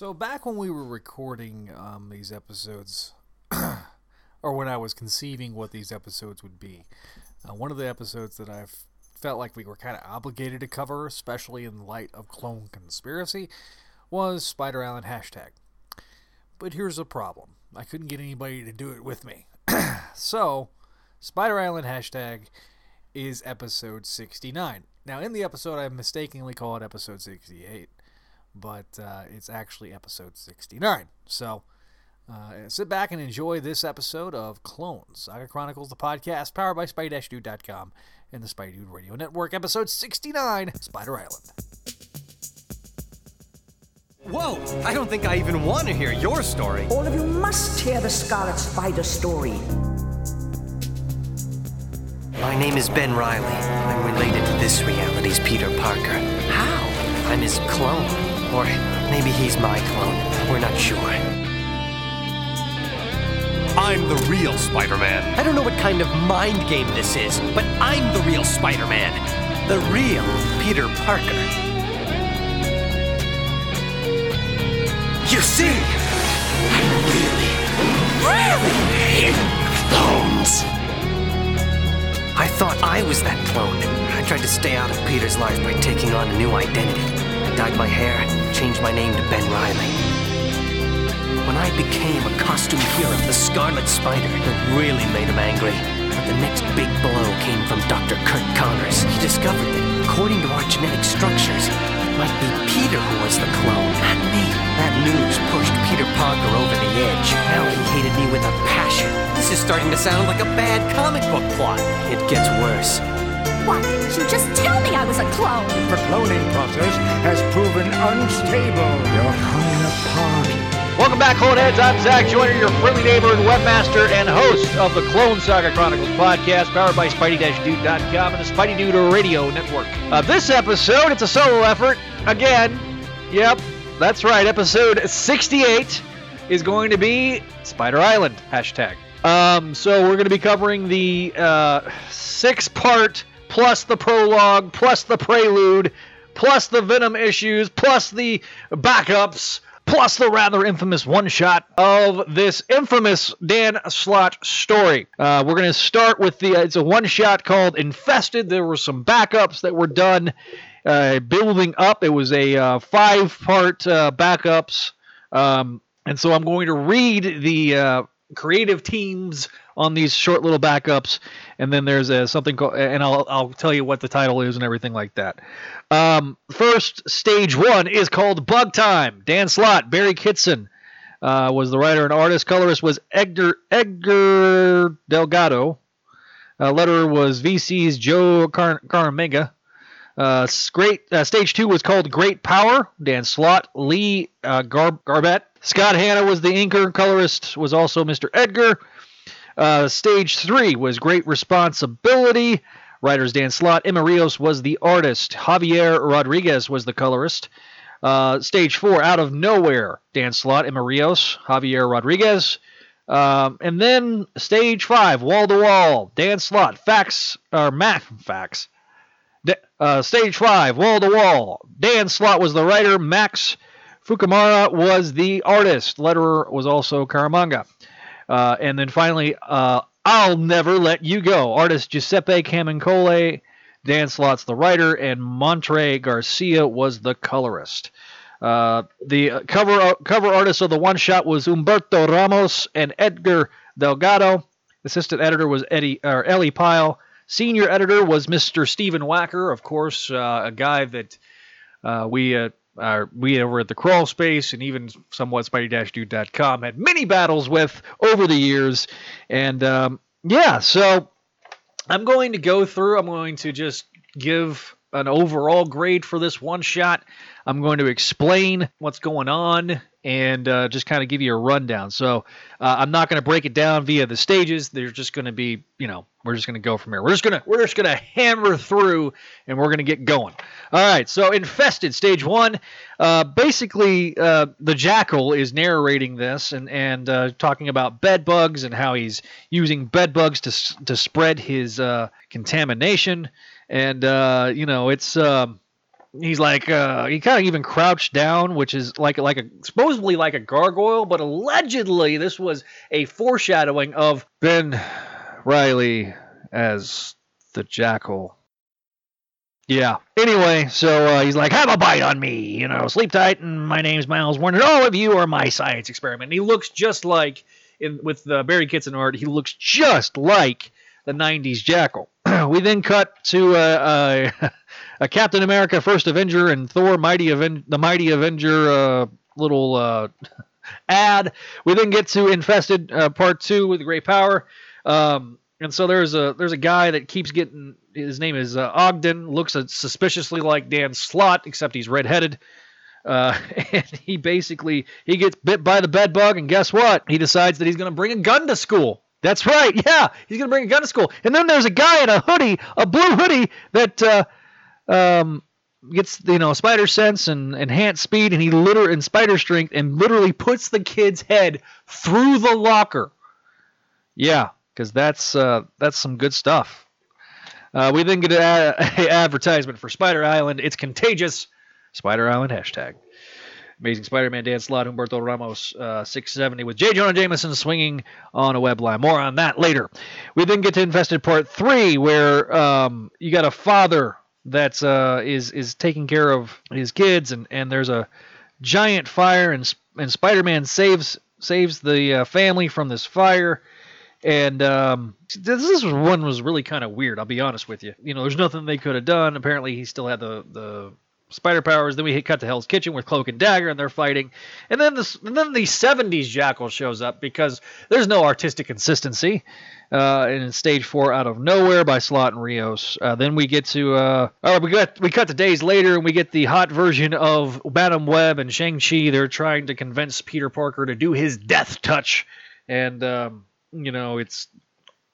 So back when we were recording um, these episodes, or when I was conceiving what these episodes would be, uh, one of the episodes that I felt like we were kind of obligated to cover, especially in light of Clone Conspiracy, was Spider Island hashtag. But here's the problem: I couldn't get anybody to do it with me. so, Spider Island hashtag is episode 69. Now, in the episode, I mistakenly call it episode 68 but uh, it's actually episode 69. So uh, sit back and enjoy this episode of Clones, Saga Chronicles, the podcast powered by Spidey-Dude.com and the Spidey Dude Radio Network, episode 69, Spider Island. Whoa! I don't think I even want to hear your story. All of you must hear the Scarlet Spider story. My name is Ben Reilly. I'm related to this reality's Peter Parker. How? I'm his clone. Or maybe he's my clone. We're not sure. I'm the real Spider Man. I don't know what kind of mind game this is, but I'm the real Spider Man. The real Peter Parker. You see, I'm really, really clones. I thought I was that clone. I tried to stay out of Peter's life by taking on a new identity. I dyed my hair, changed my name to Ben Reilly. When I became a costume hero the Scarlet Spider, it really made him angry. But the next big blow came from Dr. Curt Connors. He discovered that, according to our genetic structures, it might be Peter who was the clone, not me. That news pushed Peter Parker over the edge. Now he hated me with a passion. This is starting to sound like a bad comic book plot. It gets worse. Why didn't you just tell me I was a clone? The cloning process has proven unstable. You're coming apart. Welcome back, Cloneheads. I'm Zach Joyner, your friendly neighbor and webmaster and host of the Clone Saga Chronicles podcast, powered by Spidey-Dude.com and the Spidey Dude Radio Network. Uh, this episode, it's a solo effort. Again, yep, that's right. Episode 68 is going to be Spider Island, hashtag. Um, so we're going to be covering the uh, six-part plus the prologue, plus the prelude, plus the Venom issues, plus the backups, plus the rather infamous one shot of this infamous Dan Slott story. Uh, we're going to start with the, uh, it's a one shot called Infested. There were some backups that were done uh, building up. It was a uh, five part uh, backups. Um, and so I'm going to read the uh, creative teams on these short little backups, and then there's a, something called, and I'll I'll tell you what the title is and everything like that. Um, first stage one is called Bug Time. Dan Slott, Barry Kitson uh, was the writer and artist. Colorist was Edgar Edgar Delgado. Uh, letterer was VC's Joe Car- Caramagna. Uh, great uh, stage two was called Great Power. Dan Slott, Lee uh, Gar- Garbett, Scott Hanna was the inker. Colorist was also Mr. Edgar. Uh, stage three was Great Responsibility. Writers Dan Slott. Emma Rios was the artist. Javier Rodriguez was the colorist. Uh, stage four, Out of Nowhere. Dan Slott, Emma Rios, Javier Rodriguez. Um, and then stage five, Wall to Wall. Dan Slott, Facts, or Mac, Facts. Uh, stage five, Wall to Wall. Dan Slott was the writer. Max Fiumara was the artist. Letterer was also Caramagna. Uh, and then finally, uh, I'll Never Let You Go. Artist Giuseppe Camuncoli, Dan Slott's the writer, and Montre Garcia was the colorist. Uh, the cover cover artist of the one shot was Humberto Ramos and Edgar Delgado. Assistant editor was Eddie or Ellie Pyle. Senior editor was Mr. Stephen Wacker, of course, uh, a guy that uh, we uh, we over at the Crawl Space and even somewhat Spidey-Dude.com had many battles with over the years. And um, yeah, so I'm going to go through. I'm going to just give an overall grade for this one shot. I'm going to explain what's going on and uh, just kind of give you a rundown. So uh, I'm not going to break it down via the stages. They're just going to be, you know, we're just going to go from here. We're just going to we're just going to hammer through and we're going to get going. All right. So infested stage one. Uh, basically, uh, the jackal is narrating this and and uh, talking about bed bugs and how he's using bed bugs to to spread his uh, contamination. And you know, it's. Um, he's like uh, he kind of even crouched down, which is like like a supposedly like a gargoyle, but allegedly this was a foreshadowing of Ben Reilly as the Jackal. Yeah. Anyway, so uh, he's like, "Have a bite on me," you know. Sleep tight, and my name's Miles Warren. All of you are my science experiment. And he looks just like in with uh, Barry Kitson art. He looks just like the '90s Jackal. we then cut to uh, a Captain America First Avenger and Thor Mighty Aven- the Mighty Avenger uh, little uh, ad. We then get to Infested uh, Part Two with Great Power. Um, and so there's a there's a guy that keeps getting his name is uh, Ogden looks suspiciously like Dan Slott except he's redheaded. Uh, and he basically he gets bit by the bed bug and guess what? He decides that he's going to bring a gun to school. That's right. Yeah, he's going to bring a gun to school. And then there's a guy in a hoodie, a blue hoodie that uh, um, gets you know spider sense and enhanced speed and he literally and spider strength and literally puts the kid's head through the locker. Yeah, because that's uh, that's some good stuff. Uh, we then get an advertisement for Spider Island. It's contagious. Spider Island hashtag. Amazing Spider-Man Dan Slott, Humberto Ramos, uh, 670 with J. Jonah Jameson swinging on a web line. More on that later. We then get to Infested Part 3 where um, you got a father that uh, is is taking care of his kids and, and there's a giant fire and and Spider-Man saves saves the uh, family from this fire and um, this one was really kind of weird. I'll be honest with you. You know, there's nothing they could have done. Apparently, he still had the the spider powers. Then we hit cut to Hell's Kitchen with Cloak and Dagger, and they're fighting. And then this, and then the '70s Jackal shows up because there's no artistic consistency. Uh, in stage four, out of nowhere by Slott and Rios. Uh, then we get to, uh, oh, we got we cut to days later, and we get the hot version of Madame Web and Shang Chi. They're trying to convince Peter Parker to do his death touch, and um, you know it's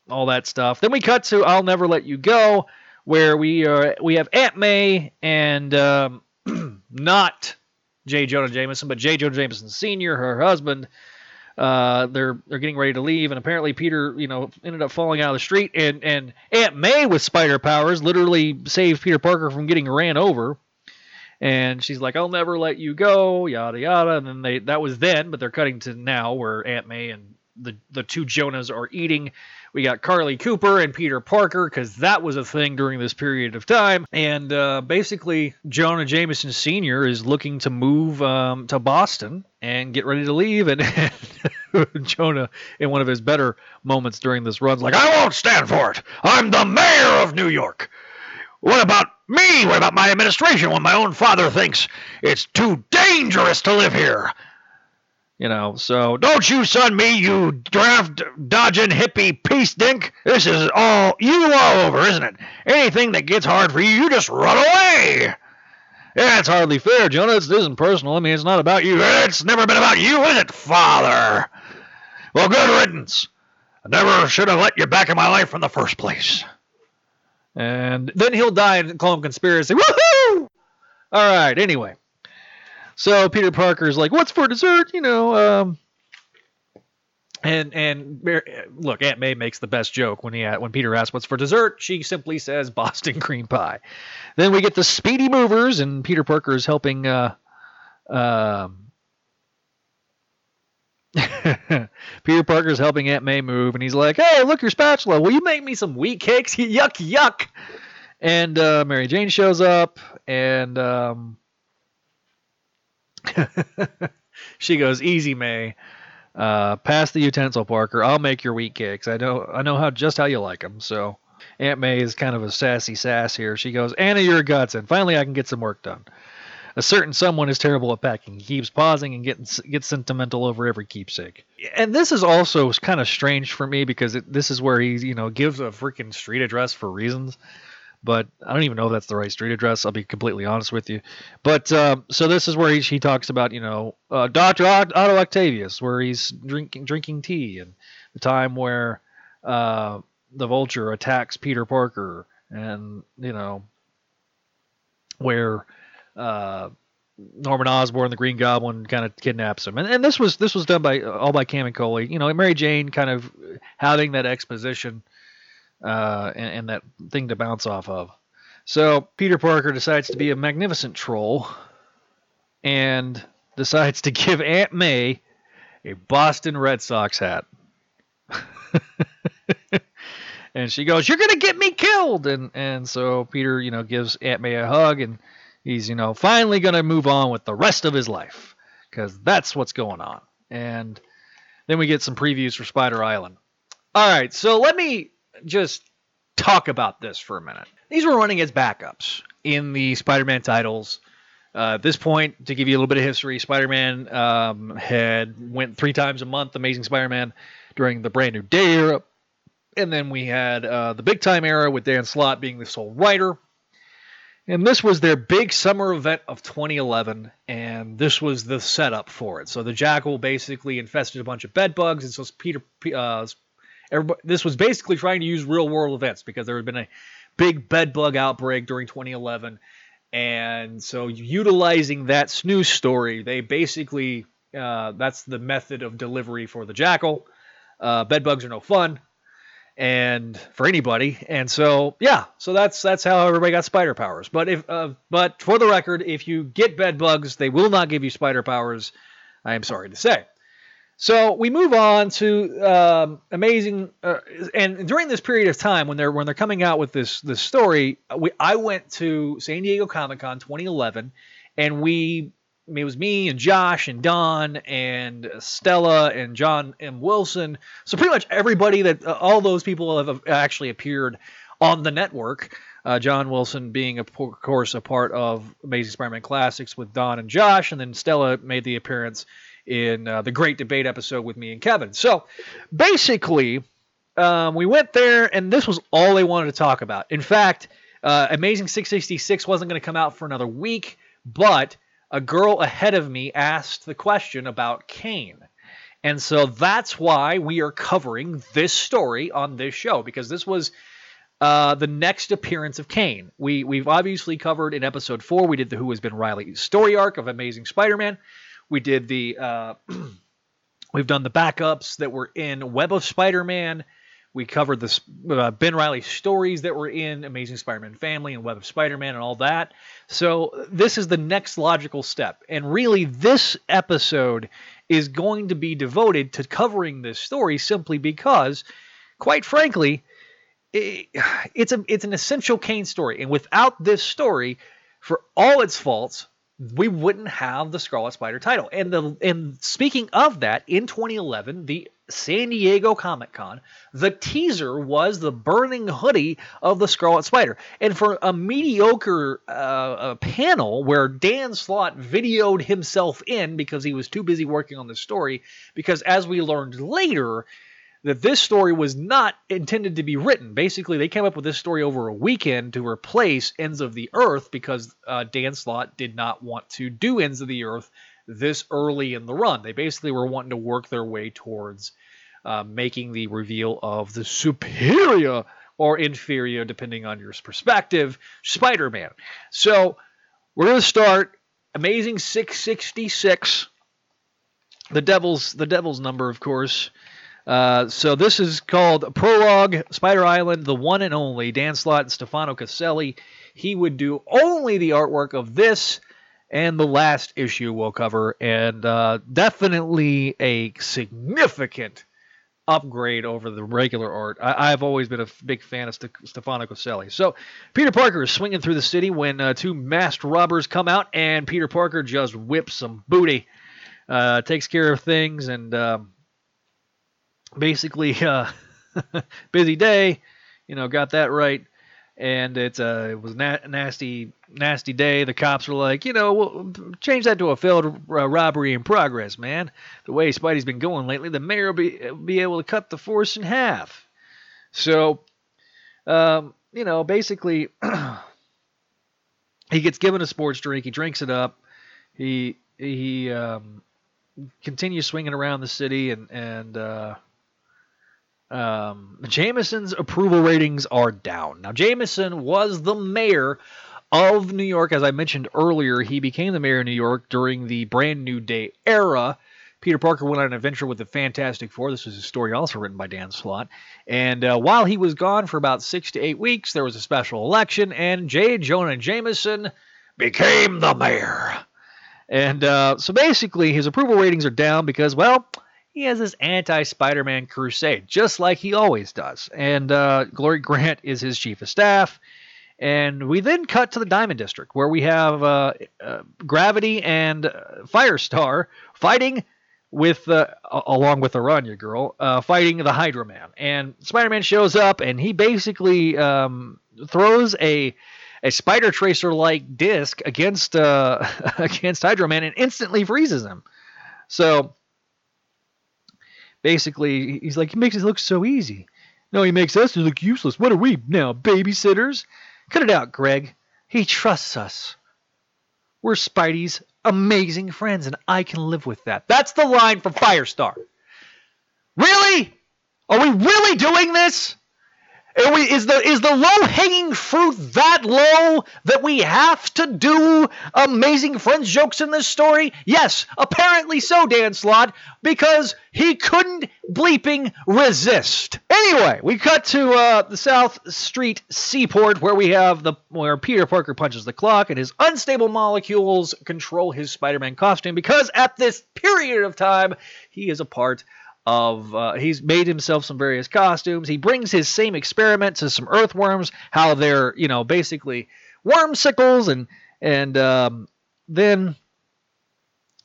all that stuff. Then we cut to I'll Never Let You Go, where we are we have Aunt May and um, not J. Jonah Jameson, but J. Jonah Jameson Sr., her husband. Uh, they're they're getting ready to leave, and apparently Peter, you know, ended up falling out of the street, and and Aunt May with spider powers literally saved Peter Parker from getting ran over. And she's like, "I'll never let you go," yada yada. And then they that was then, but they're cutting to now where Aunt May and the the two Jonahs are eating we got Carly Cooper and Peter Parker because that was a thing during this period of time. And uh, basically, Jonah Jameson Sr. is looking to move um, to Boston and get ready to leave. And, and Jonah, in one of his better moments during this run, is like, I won't stand for it. I'm the mayor of New York. What about me? What about my administration when my own father thinks it's too dangerous to live here? You know, so don't you son me, you draft dodging hippie peace dink. This is all you all over, isn't it? Anything that gets hard for you, you just run away. Yeah, hardly fair, Jonah. This isn't personal. I mean, it's not about you. It's never been about you, is it, father? Well, good riddance. I never should have let you back in my life in the first place. And then he'll die in Clone Conspiracy. Woohoo! All right, anyway. So Peter Parker's like, "What's for dessert?" You know, um, and and look, Aunt May makes the best joke when he when Peter asks what's for dessert. She simply says Boston cream pie. Then we get the Speedy Movers, and Peter Parker is helping. Uh, um, Peter Parker's helping Aunt May move, and he's like, "Hey, look your spatula. Will you make me some wheat cakes? yuck, yuck." And uh, Mary Jane shows up, and um, she goes, "Easy, May. Uh, pass the utensil, Parker. I'll make your wheat cakes. I know, I know how just how you like them." So Aunt May is kind of a sassy sass here. She goes, "Anna, you're a godsend. Finally, I can get some work done." A certain someone is terrible at packing. He keeps pausing and getting gets sentimental over every keepsake. And this is also kind of strange for me because it, this is where he, you know, gives a freaking street address for reasons but I don't even know if that's the right street address. I'll be completely honest with you. But uh, so this is where he, he talks about you know uh, Doctor Otto Octavius, where he's drinking drinking tea, and the time where uh, the Vulture attacks Peter Parker, and you know where uh, Norman Osborn, the Green Goblin, kind of kidnaps him, and and this was this was done by all by Camuncoli. You know, Mary Jane kind of having that exposition uh, and, and, that thing to bounce off of. So Peter Parker decides to be a magnificent troll and decides to give Aunt May a Boston Red Sox hat. and she goes, "You're gonna get me killed," and and so Peter, you know, gives Aunt May a hug, and he's you know finally gonna move on with the rest of his life because that's what's going on. And then we get some previews for Spider Island. All right, so let me just talk about this for a minute. These were running as backups in the Spider-Man titles. Uh, at this point, to give you a little bit of history, Spider-Man um, had went three times a month. Amazing Spider-Man during the Brand New Day era, and then we had uh, the Big Time era with Dan Slott being the sole writer. And this was their big summer event of 2011, and this was the setup for it. So the Jackal basically infested a bunch of bed bugs, and so Peter, uh, this was basically trying to use real world events because there had been a big bed bug outbreak during 2011, and so utilizing that snooze story, they basically uh, that's the method of delivery for the Jackal. Uh, bed bugs are no fun and for anybody. And so yeah, so that's that's how everybody got spider powers. But if uh, but for the record, if you get bed bugs, they will not give you spider powers. I am sorry to say. So we move on to um, amazing, uh, and during this period of time when they're when they're coming out with this this story, we, I went to San Diego Comic Con 2011, and we it was me and Josh and Don and Stella and John M. Wilson. So pretty much everybody that uh, all those people have actually appeared on the network. Uh, John Wilson being, of course, a part of Amazing Spider-Man Classics with Don and Josh, and then Stella made the appearance in uh, the Great Debate episode with me and Kevin. So basically, um, we went there, and this was all they wanted to talk about. In fact, uh, Amazing 666 wasn't going to come out for another week, but a girl ahead of me asked the question about Kaine. And so that's why we are covering this story on this show because this was uh, the next appearance of Kaine. We we've obviously covered in episode four. We did the Who Has Ben Reilly story arc of Amazing Spider-Man. We did the uh, we've done the backups that were in Web of Spider-Man. We covered the uh, Ben Reilly stories that were in Amazing Spider-Man Family and Web of Spider-Man and all that. So this is the next logical step. And really, this episode is going to be devoted to covering this story simply because, quite frankly, it, it's a it's an essential Kaine story. And without this story, for all its faults, we wouldn't have the Scarlet Spider title. And the and speaking of that, in 2011, the San Diego Comic Con, the teaser was the burning hoodie of the Scarlet Spider. And for a mediocre uh, a panel where Dan Slott videoed himself in because he was too busy working on the story, because as we learned later, that this story was not intended to be written. Basically, they came up with this story over a weekend to replace Ends of the Earth because uh, Dan Slott did not want to do Ends of the Earth this early in the run. They basically were wanting to work their way towards uh, making the reveal of the superior or inferior, depending on your perspective, Spider Man. So we're going to start Amazing 666. The devil's the devil's number, of course. Uh, so this is called Prologue Spider Island, the one and only Dan Slott and Stefano Caselli. He would do only the artwork of this and the last issue we'll cover, and uh, definitely a significant upgrade over the regular art. I, have always been a big fan of St- Stefano Caselli. So Peter Parker is swinging through the city when uh, two masked robbers come out, and Peter Parker just whips some booty, uh, takes care of things, and um, basically, uh, busy day. You know, got that right. And it's a it was na- nasty nasty day. The cops were like, you know, we'll change that to a failed uh, robbery in progress, man. The way Spidey's been going lately, the mayor will be be able to cut the force in half. So, um, you know, basically, he gets given a sports drink. He drinks it up. He he um, continues swinging around the city and and uh, um, Jameson's approval ratings are down. Now, Jameson was the mayor of New York. As I mentioned earlier, he became the mayor of New York during the Brand New Day era. Peter Parker went on an adventure with the Fantastic Four. This was a story also written by Dan Slott. And uh, while he was gone for about six to eight weeks, there was a special election, and J. Jonah Jameson became the mayor. And uh, so basically, his approval ratings are down because, well, he has his anti Spider Man crusade, just like he always does. And uh, Glory Grant is his chief of staff. And we then cut to the Diamond District, where we have uh, uh, Gravity and uh, Firestar fighting with, along with Aranya Girl, uh, fighting the Hydro Man. And Spider Man shows up, and he basically um, throws a a spider tracer like disc against uh, against Hydro Man and instantly freezes him. So basically, he's like, he makes it look so easy. No, he makes us look useless. What are we now, babysitters? Cut it out, Greg. He trusts us. We're Spidey's amazing friends, and I can live with that. That's the line from Firestar. Really? Are we really doing this? We, is the is the low hanging fruit that low that we have to do amazing friends jokes in this story? Yes, apparently so, Dan Slott, because he couldn't bleeping resist. Anyway, we cut to uh, the South Street Seaport where we have the where Peter Parker punches the clock and his unstable molecules control his Spider-Man costume because at this period of time he is a part of uh, he's made himself some various costumes. He brings his same experiment to some earthworms, how they're you know basically wormsicles, and and um, then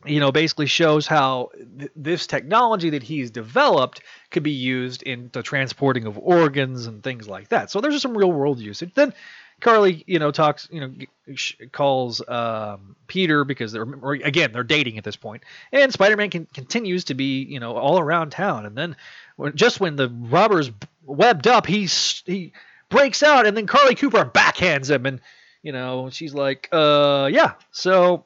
you know basically shows how th- this technology that he's developed could be used in the transporting of organs and things like that. So there's some real world usage. Then Carly, you know, talks, you know, calls um, Peter because they're again they're dating at this point, and Spider-Man can, continues to be, you know, all around town. And then, just when the robbers webbed up, he he breaks out, and then Carly Cooper backhands him, and you know, she's like, uh, yeah, so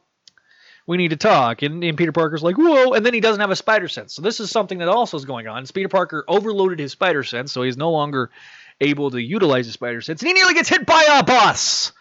we need to talk. And, and, Peter Parker's like, whoa. And then he doesn't have a spider sense. So this is something that also is going on. Peter Parker overloaded his spider sense, so he's no longer able to utilize the spider sense, and he nearly gets hit by a bus.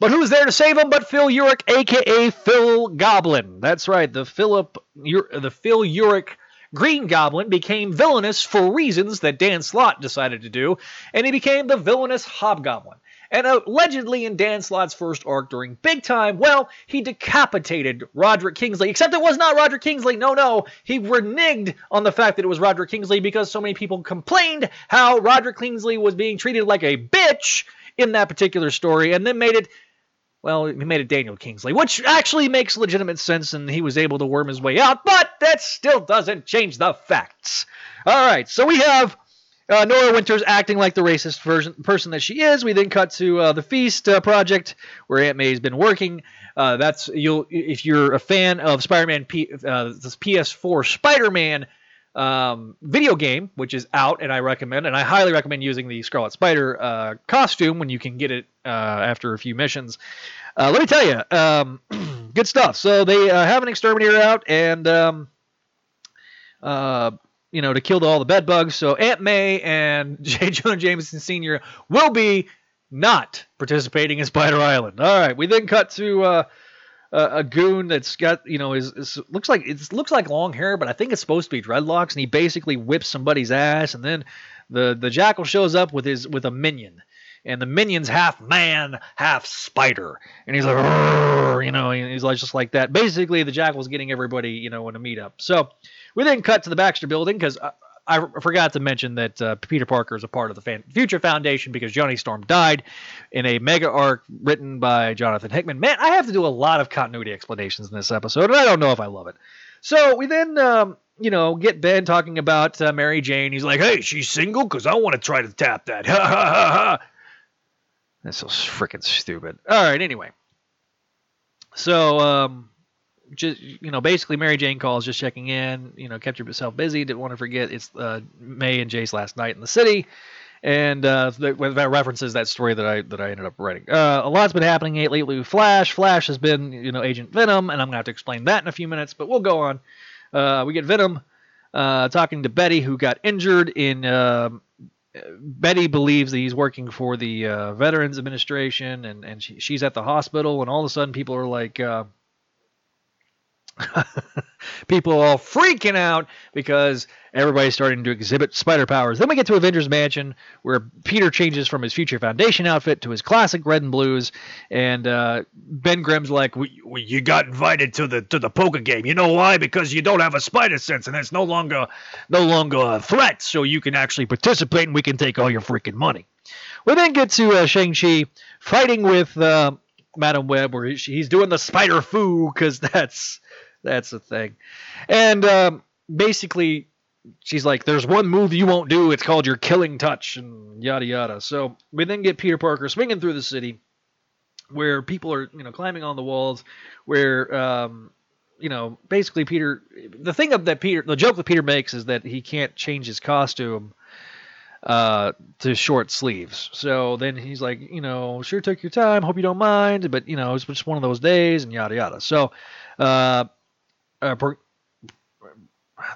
But who's there to save him but Phil Urich, aka Phil Goblin? That's right, the Philip, the Phil Urich Green Goblin became villainous for reasons that Dan Slott decided to do, and he became the villainous Hobgoblin. And allegedly in Dan Slott's first arc during Big Time, well, he decapitated Roderick Kingsley. Except it was not Roderick Kingsley. No, no. He reneged on the fact that it was Roderick Kingsley because so many people complained how Roderick Kingsley was being treated like a bitch in that particular story and then made it well, he made it Daniel Kingsley, which actually makes legitimate sense, and he was able to worm his way out, but that still doesn't change the facts. All right, so we have uh, Nora Winters acting like the racist version, person that she is. We then cut to uh, the Feast uh, project where Aunt May's been working. Uh, that's you'll if you're a fan of Spider-Man, P, uh, this PS4 Spider-Man um, video game, which is out, and I recommend, and I highly recommend using the Scarlet Spider uh, costume when you can get it after a few missions. let me tell you, um, good stuff. So they have an exterminator out, and um, you know, to kill all the bed bugs. So Aunt May and J. Jonah Jameson Sr. will be not participating in Spider Island. All right, we then cut to uh, a, goon that's got you know is, is, looks like it looks like long hair, but I think it's supposed to be dreadlocks, and he basically whips somebody's ass, and then the the jackal shows up with his with a minion. And the minion's half man, half spider, and he's like, you know, he's like just like that. Basically, the jackal's getting everybody, you know, in a meetup. So, we then cut to the Baxter building because I, I, forgot to mention that uh, Peter Parker is a part of the Fan- Future Foundation because Johnny Storm died in a mega arc written by Jonathan Hickman. Man, I have to do a lot of continuity explanations in this episode, and I don't know if I love it. So we then, um, you know, get Ben talking about uh, Mary Jane. He's like, "Hey, she's single because I want to try to tap that." Ha ha ha ha. That's so freaking stupid. All right, anyway. So, um, just you know, basically Mary Jane calls, just checking in. You know, kept herself busy. Didn't want to forget it's uh, May and Jace last night in the city, and uh, that, that references that story that I that I ended up writing. Uh, a lot's been happening lately with Flash. Flash has been you know Agent Venom, and I'm gonna have to explain that in a few minutes, but we'll go on. Uh, we get Venom uh, talking to Betty, who got injured in. Um, Betty believes that he's working for the uh, Veterans Administration, and and she, she's at the hospital, and all of a sudden people are like People are all freaking out because everybody's starting to exhibit spider powers. Then we get to Avengers Mansion, where Peter changes from his Future Foundation outfit to his classic red and blues, and uh, Ben Grimm's like, we, we, "You got invited to the to the poker game. You know why? Because you don't have a spider sense, and it's no longer no longer a threat. So you can actually participate, and we can take all your freaking money." We then get to uh, Shang Chi fighting with uh, Madame Web, where he's doing the spider foo because that's that's the thing, and um, basically she's like, "There's one move you won't do. It's called your killing touch," and yada yada. So we then get Peter Parker swinging through the city, where people are you know climbing on the walls, where um, you know basically Peter. The thing that Peter, the joke that Peter makes is that he can't change his costume uh, to short sleeves. So then he's like, you know, sure, took your time. Hope you don't mind, but you know, it's just one of those days, and yada yada. So, uh, uh, per,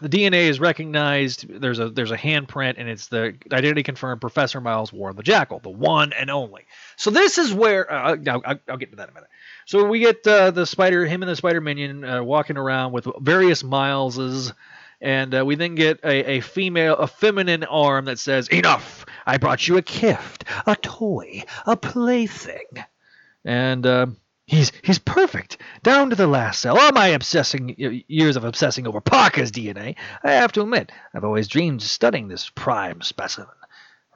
the DNA is recognized. There's a there's a handprint, and it's the identity confirmed Professor Miles Warren the Jackal, the one and only. So this is where uh, I'll, I'll get to that in a minute. So we get uh, the spider, him and the spider minion uh, walking around with various Mileses, and uh, we then get a, a female, a feminine arm that says, "Enough! I brought you a gift, a toy, a plaything," and. He's he's perfect, down to the last cell. All my obsessing years of obsessing over Parker's DNA, I have to admit, I've always dreamed of studying this prime specimen.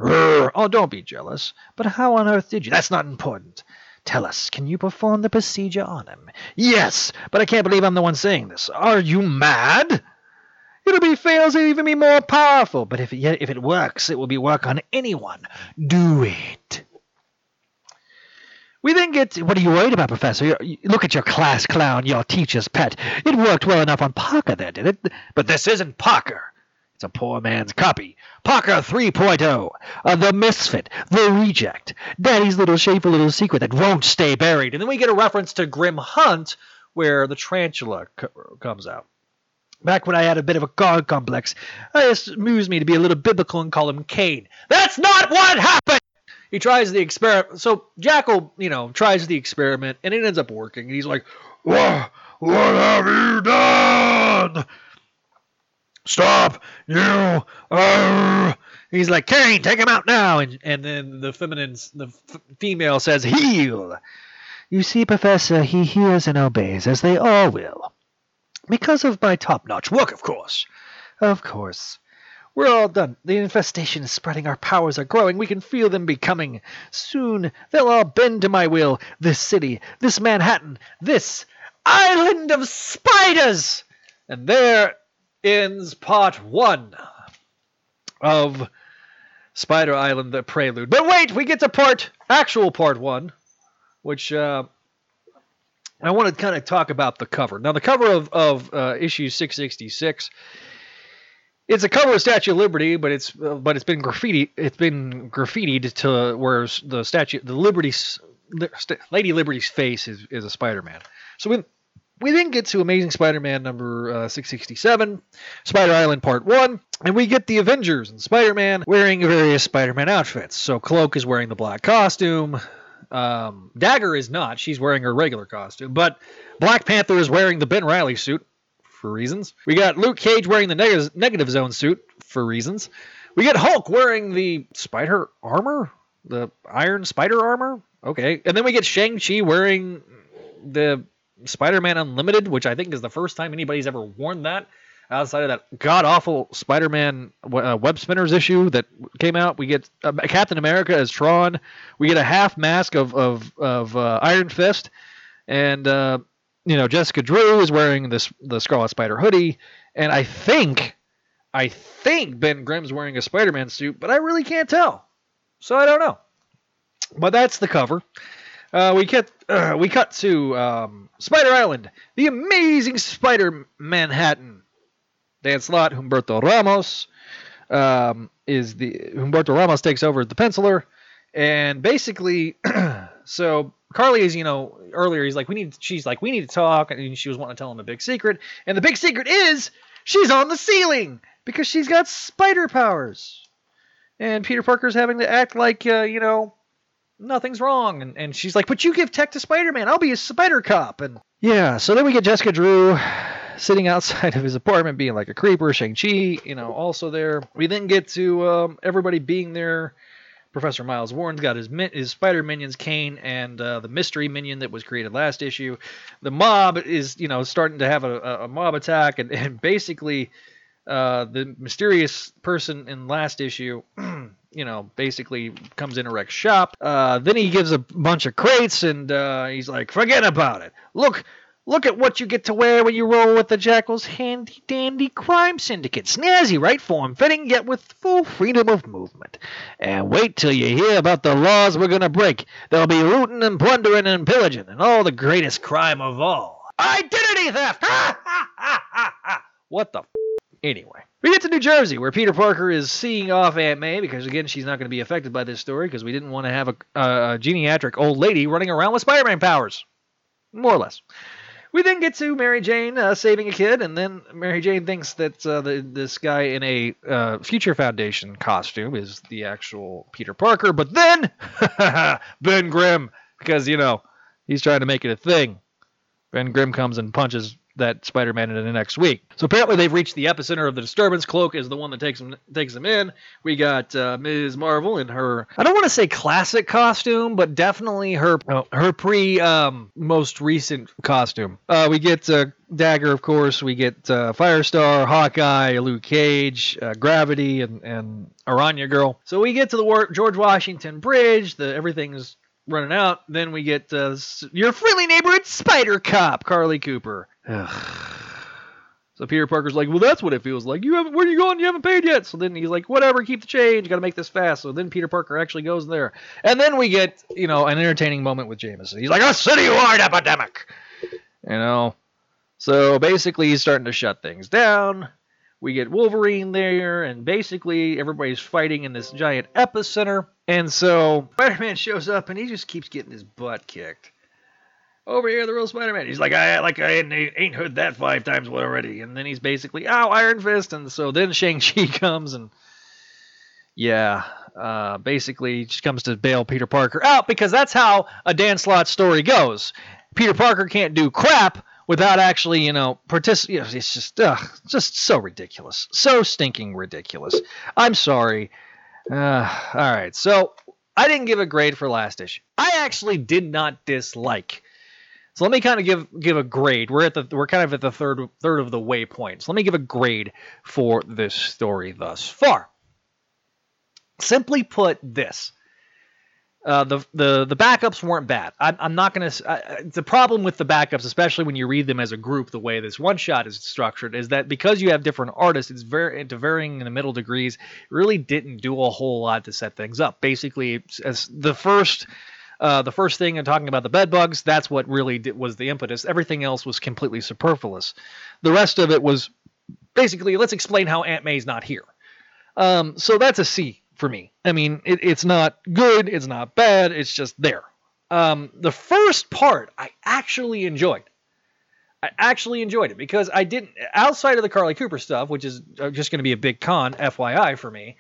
Rrr. Oh, don't be jealous. But how on earth did you? That's not important. Tell us, can you perform the procedure on him? Yes, but I can't believe I'm the one saying this. Are you mad? It'll be fails to even be more powerful, but if it, if it works, it will be work on anyone. Do it. We then get. What are you worried about, Professor? You, look at your class clown, your teacher's pet. It worked well enough on Parker there, did it? But this isn't Parker. It's a poor man's copy. Parker 3.0. Uh, the misfit. The reject. Daddy's little shameful little secret that won't stay buried. And then we get a reference to Grim Hunt, where the tarantula comes out. Back when I had a bit of a god complex, it amused me to be a little biblical and call him Kaine. That's not what happened! He tries the experiment. So Jackal, you know, tries the experiment and it ends up working. And he's like, what, what have you done? Stop, you. Uh. He's like, Kaine, take him out now. And, and then the feminine, the f- female says, heal. You see, Professor, he hears and obeys, as they all will. Because of my top notch work, of course. Of course. We're all done. The infestation is spreading. Our powers are growing. We can feel them becoming. Soon they'll all bend to my will. This city, this Manhattan, this island of spiders. And there ends part one of Spider Island, the prelude. But wait, we get to part, actual part one, which uh, I want to kind of talk about the cover. Now, the cover of, of uh, issue 666 it's a cover of Statue of Liberty, but it's uh, but it's been graffiti. It's been graffitied to where the statue, the Liberty's Lady Liberty's face is is a Spider-Man. So we we then get to Amazing Spider-Man number uh, 667, Spider Island Part One, and we get the Avengers and Spider-Man wearing various Spider-Man outfits. So Cloak is wearing the black costume. Um, Dagger is not; she's wearing her regular costume. But Black Panther is wearing the Ben Reilly suit for reasons. We got Luke Cage wearing the neg- negative zone suit for reasons. We get Hulk wearing the spider armor, the iron spider armor. Okay. And then we get Shang-Chi wearing the Spider-Man Unlimited, which I think is the first time anybody's ever worn that outside of that god awful Spider-Man uh, web spinners issue that came out. We get uh, Captain America as Tron. We get a half mask of of, of uh, Iron Fist, and uh, you know, Jessica Drew is wearing this the Scarlet Spider hoodie, and I think, I think Ben Grimm's wearing a Spider-Man suit, but I really can't tell, so I don't know. But that's the cover. Uh, we get uh, we cut to um, Spider Island, the amazing Spider Manhattan. Dan Slott, Humberto Ramos, um, is the Humberto Ramos takes over the penciler, and basically, so Carly is, you know, earlier he's like, we need. She's like, we need to talk, and she was wanting to tell him a big secret, and the big secret is she's on the ceiling because she's got spider powers, and Peter Parker's having to act like, uh, you know, nothing's wrong, and and she's like, but you give tech to Spider Man, I'll be a spider cop, and yeah. So then we get Jessica Drew sitting outside of his apartment being like a creeper. Shang-Chi, you know, also there. We then get to um, everybody being there. Professor Miles Warren's got his his spider minions, Kaine, and uh, the mystery minion that was created last issue. The mob is, you know, starting to have a, a mob attack, and, and basically, uh, the mysterious person in last issue, you know, basically comes in into Rex's shop. Uh, then he gives a bunch of crates, and uh, he's like, "Forget about it. Look, Look at what you get to wear when you roll with the Jackal's handy dandy crime syndicate. Snazzy, right? Form fitting, yet with full freedom of movement. And wait till you hear about the laws we're gonna break. There'll be looting and plundering and pillaging, and all the greatest crime of all identity theft! Ha ha ha ha ha! What the f? Anyway, we get to New Jersey, where Peter Parker is seeing off Aunt May because, again, she's not going to be affected by this story because we didn't want to have a, a, a old lady running around with Spider Man powers. More or less. We then get to Mary Jane uh, saving a kid, and then Mary Jane thinks that uh, the, this guy in a uh, Future Foundation costume is the actual Peter Parker. But then Ben Grimm, because you know he's trying to make it a thing. Ben Grimm comes and punches that Spider-Man in the next week. So apparently they've reached the epicenter of the disturbance. Cloak is the one that takes them takes them in. We got uh, Ms. Marvel in her I don't want to say classic costume, but definitely her oh, her pre um, most recent costume. Uh, we get uh, Dagger, of course. We get uh, Firestar, Hawkeye, Luke Cage, uh, Gravity, and and Aranya Girl. So we get to the War- George Washington Bridge. The everything's running out. Then we get uh, your friendly neighborhood Spider Cop, Carly Cooper. So Peter Parker's like, well, that's what it feels like. You haven't, where are you going? You haven't paid yet. So then he's like, whatever, keep the change. Got to make this fast. So then Peter Parker actually goes there, and then we get, you know, an entertaining moment with Jameson. He's like, a citywide epidemic, you know. So basically, he's starting to shut things down. We get Wolverine there, and basically everybody's fighting in this giant epicenter. And so Spider-Man shows up, and he just keeps getting his butt kicked. Over here, the real Spider-Man. He's like, I like I ain't heard that five times already. And then he's basically, oh, Iron Fist. And so then Shang-Chi comes and, yeah, uh, basically he just comes to bail Peter Parker out because that's how a Dan Slott story goes. Peter Parker can't do crap without actually, you know, participate. It's just, ugh, just so ridiculous, so stinking ridiculous. I'm sorry. Uh, all right, so I didn't give a grade for last issue. I actually did not dislike. So let me kind of give give a grade. We're at the we're kind of at the third third of the waypoint. So let me give a grade for this story thus far. Simply put, this uh, the the the backups weren't bad. I'm, I'm not gonna. Uh, the problem with the backups, especially when you read them as a group, the way this one shot is structured, is that because you have different artists, it's very to varying in the middle degrees. Really didn't do a whole lot to set things up. Basically, as the first. Uh, the first thing and talking about the bed bugs, that's what really did, was the impetus. Everything else was completely superfluous. The rest of it was basically let's explain how Aunt May's not here. Um, so that's a C for me. I mean, it, it's not good, it's not bad, it's just there. Um, the first part I actually enjoyed. I actually enjoyed it because I didn't, outside of the Carly Cooper stuff, which is uh, just going to be a big con, FYI, for me.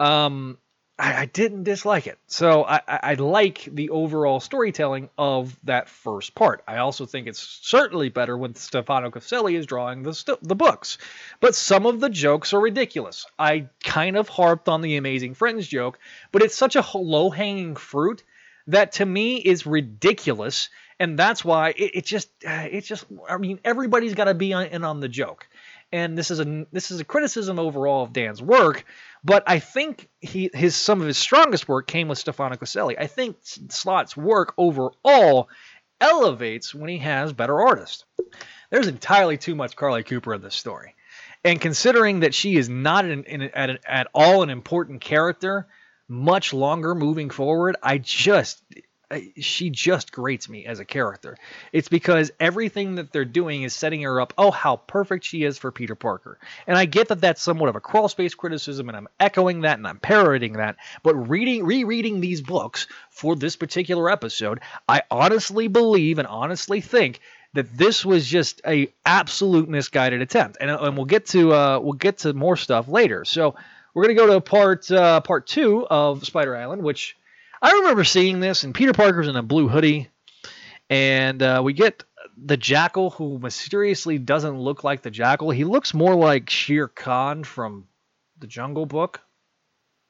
Um, I, I didn't dislike it. So I, I, like the overall storytelling of that first part. I also think it's certainly better when Stefano Caselli is drawing the st- the books. But some of the jokes are ridiculous. I kind of harped on the Amazing Friends joke, but it's such a low hanging fruit that to me is ridiculous and that's why it, it just uh, it just i mean everybody's got to be on, in on the joke and this is a this is a criticism overall of dan's work but I think he his some of his strongest work came with Stefano Caselli. I think Slott's work overall elevates when he has better artists. There's entirely too much Carly Cooper in this story. And considering that she is not an, an, at, an, at all an important character, much longer moving forward, I just she just grates me as a character. It's because everything that they're doing is setting her up. Oh, how perfect she is for Peter Parker. And I get that that's somewhat of a crawl space criticism, and I'm echoing that and I'm parroting that. But reading, rereading these books for this particular episode, I honestly believe and honestly think that this was just a absolute misguided attempt. And, and we'll get to uh, we'll get to more stuff later. So we're gonna go to part uh, part two of Spider Island, which I remember seeing this, and Peter Parker's in a blue hoodie, and uh, we get the Jackal who mysteriously doesn't look like the Jackal. He looks more like Shere Khan from the Jungle Book,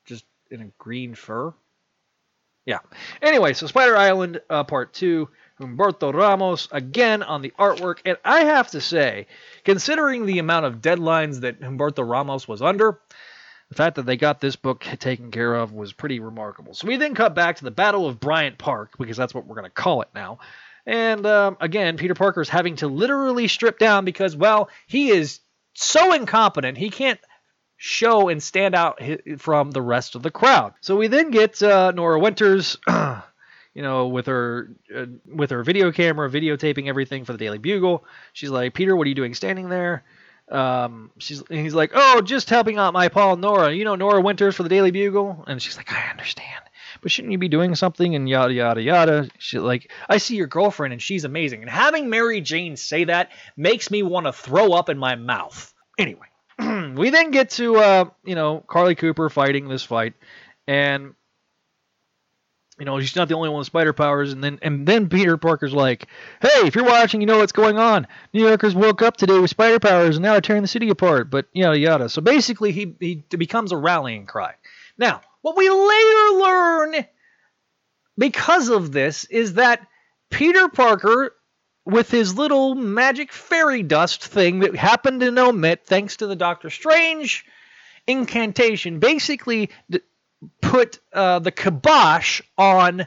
just in a green fur. Yeah. Anyway, so Spider Island uh, Part 2, Humberto Ramos again on the artwork. And I have to say, considering the amount of deadlines that Humberto Ramos was under, the fact that they got this book taken care of was pretty remarkable. So we then cut back to the Battle of Bryant Park, because that's what we're going to call it now. And um, again, Peter Parker is having to literally strip down because, well, he is so incompetent, he can't show and stand out from the rest of the crowd. So we then get uh, Norah Winters, you know, with her uh, with her video camera, videotaping everything for the Daily Bugle. She's like, Peter, what are you doing standing there? Um, she's he's like, oh, just helping out my pal Norah. You know Norah Winters for the Daily Bugle, and she's like, I understand but shouldn't you be doing something? And yada yada yada. She like i see your girlfriend and she's amazing and having mary jane say that makes me want to throw up in my mouth. Anyway we then get to uh, you know Carlie Cooper fighting this fight, and you know she's not the only one with spider powers. And then and then Peter Parker's like, "Hey, if you're watching, you know what's going on. New Yorkers woke up today with spider powers, and now they're tearing the city apart." But yada yada. So basically, he he becomes a rallying cry. Now, what we later learn because of this is that Peter Parker with his little magic fairy dust thing that happened to omit thanks to the Doctor Strange incantation, basically put uh, the kibosh on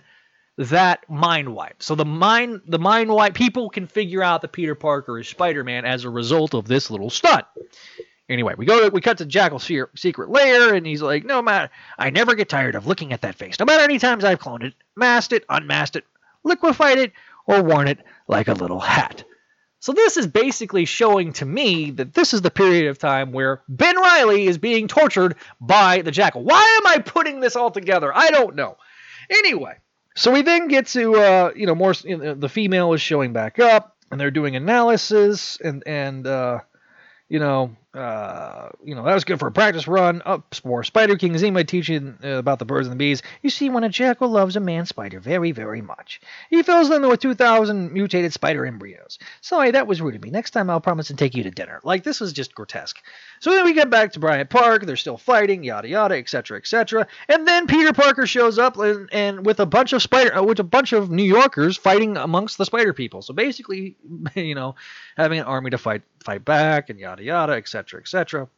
that mind wipe. So the mind the mind wipe people can figure out that Peter Parker is Spider-Man as a result of this little stunt. Anyway, we go to, we cut to Jackal's secret lair, and he's like, "No matter, I never get tired of looking at that face. No matter how many times I've cloned it, masked it, unmasked it, liquefied it, or worn it like a little hat. So this is basically showing to me that this is the period of time where Ben Reilly is being tortured by the Jackal. Why am I putting this all together? I don't know. Anyway, so we then get to uh, you know more. You know, the female is showing back up, and they're doing analysis, and and uh, you know uh, you know, that was good for a practice run. Up more Spider King Zima teaching uh, about the birds and the bees. You see, when a jackal loves a man spider very, very much, he fills them with 2,000 mutated spider embryos. Sorry, that was rude of me. Next time I'll promise to take you to dinner. Like, this was just grotesque. So then we get back to Bryant Park. They're still fighting, yada yada, etc., etc. And then Peter Parker shows up and, and with a bunch of spider, uh, with a bunch of New Yorkers fighting amongst the spider people. So basically, you know, having an army to fight fight back and yada yada, etc., etc.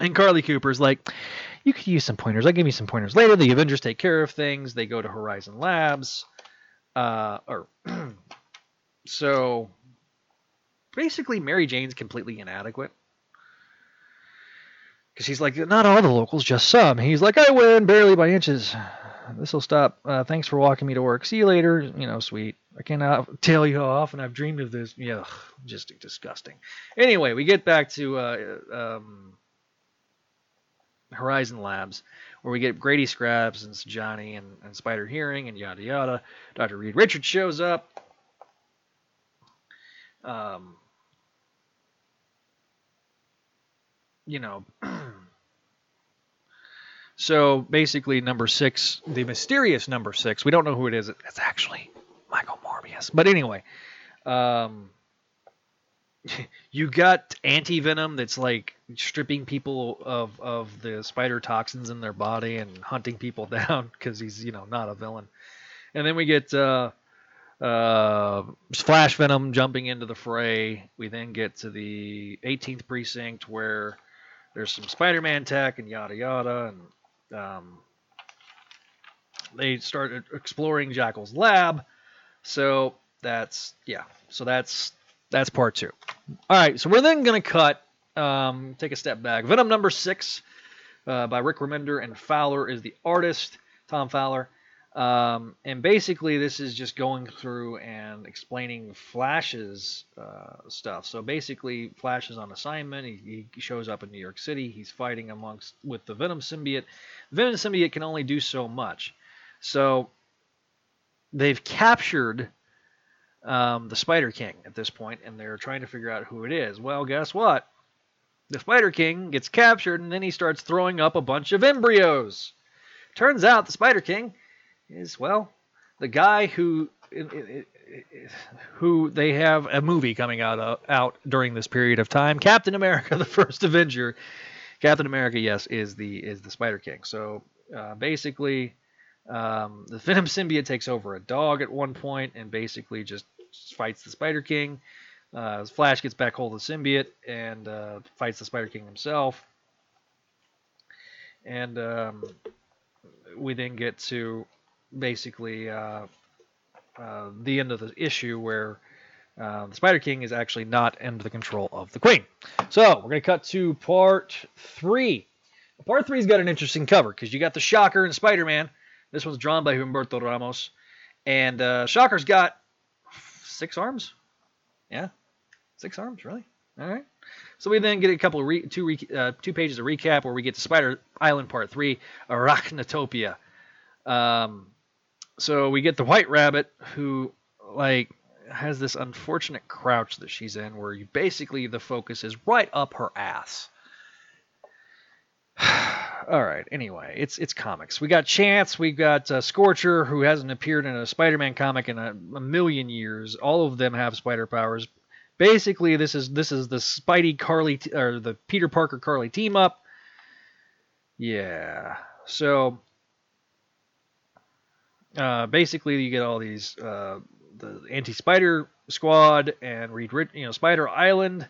And Carlie Cooper's like, you could use some pointers. I'll give you some pointers later. The Avengers take care of things. They go to Horizon Labs. Uh, or so basically Mary Jane's completely inadequate. Because he's like, not all the locals, just some. He's like, I win barely by inches. This will stop. Uh, thanks for walking me to work. See you later. You know, sweet. I cannot tell you how often I've dreamed of this. Yeah, just disgusting. Anyway, we get back to uh, um, Horizon Labs, where we get Grady Scraps and Johnny and, and Spider Hearing and yada yada. Dr. Reed Richards shows up. Um, you know. so basically, number six, the mysterious number six, we don't know who it is. It's actually Michael Morbius. But anyway, um, you got anti venom that's like stripping people of of the spider toxins in their body and hunting people down because he's you know not a villain. And then we get uh, uh, Flash Venom jumping into the fray. We then get to the 18th precinct where there's some Spider-Man tech and yada yada, and um, they started exploring Jackal's lab. So that's yeah. So that's that's part two. All right. So we're then gonna cut. Um, take a step back. Venom number six uh, by Rick Remender and Fowler is the artist. Tom Fowler. Um, and basically, this is just going through and explaining Flash's uh, stuff. So basically, Flash is on assignment. He, he, shows up in New York City. He's fighting amongst with the Venom symbiote. Venom symbiote can only do so much. So they've captured um, the Spider King at this point, and they're trying to figure out who it is. Well, guess what? The Spider King gets captured, and then he starts throwing up a bunch of embryos. Turns out the Spider King is well the guy who who they have a movie coming out uh, out during this period of time. Captain America: The First Avenger. Captain America, yes, is the is the Spider King. So uh, basically, um, the Venom symbiote takes over a dog at one point and basically just fights the Spider King. Uh, Flash gets back hold of the symbiote and uh, fights the Spider King himself. And um, we then get to basically uh, uh, the end of the issue where uh, the Spider King is actually not under the control of the Queen. So we're going to cut to part three. Part three's got an interesting cover because you got the Shocker and Spider Man. This one's drawn by Humberto Ramos. And uh, Shocker's got six arms. Yeah, six arms, really. All right. So we then get a couple of re- two re- uh, two pages of recap where we get to Spider Island Part Three, Arachnotopia. Um, so we get the White Rabbit who like has this unfortunate crouch that she's in, where you basically the focus is right up her ass. All right. Anyway, it's it's comics. We got Chance. We've got uh, Scorcher, who hasn't appeared in a Spider-Man comic in a, a million years. All of them have spider powers basically this is this is the Spidey Carlie t- or the Peter Parker Carlie team up. Yeah. So uh, basically you get all these uh, the anti-spider squad and Reed you know Spider Island.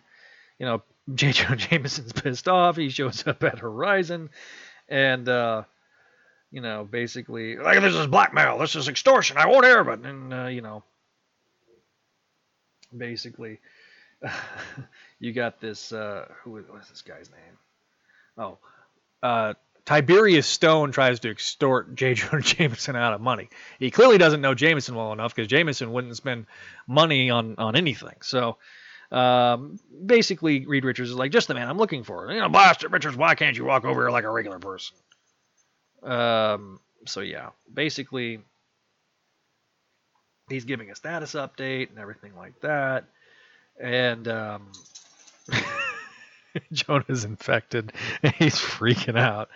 You know J. Jonah Jameson's pissed off. He shows up at Horizon and uh, you know basically like this is blackmail. This is extortion. I won't of it. And uh, you know basically you got this. Uh, who was this guy's name? Oh, uh, Tiberius Stone tries to extort J. Jonah Jameson out of money. He clearly doesn't know Jameson well enough because Jameson wouldn't spend money on on anything. So. Um, basically, Reed Richards is like, just the man I'm looking for. You know, Blaster Richards, why can't you walk over here like a regular person? Um, so yeah, basically, he's giving a status update and everything like that and um, Jonah's infected and he's freaking out.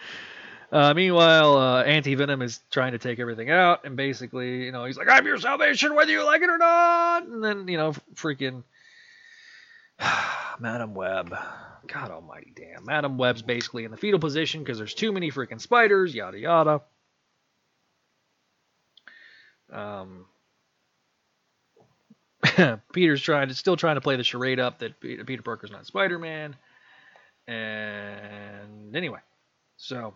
Uh, meanwhile, uh, Anti Venom is trying to take everything out, and basically, you know, he's like, "I'm your salvation, whether you like it or not." And then, you know, freaking Madame Web. God Almighty, damn! Madame Web's basically in the fetal position because there's too many freaking spiders. Yada yada. Um, Peter's trying to still trying to play the charade up that Peter Parker's not Spider-Man. And anyway, so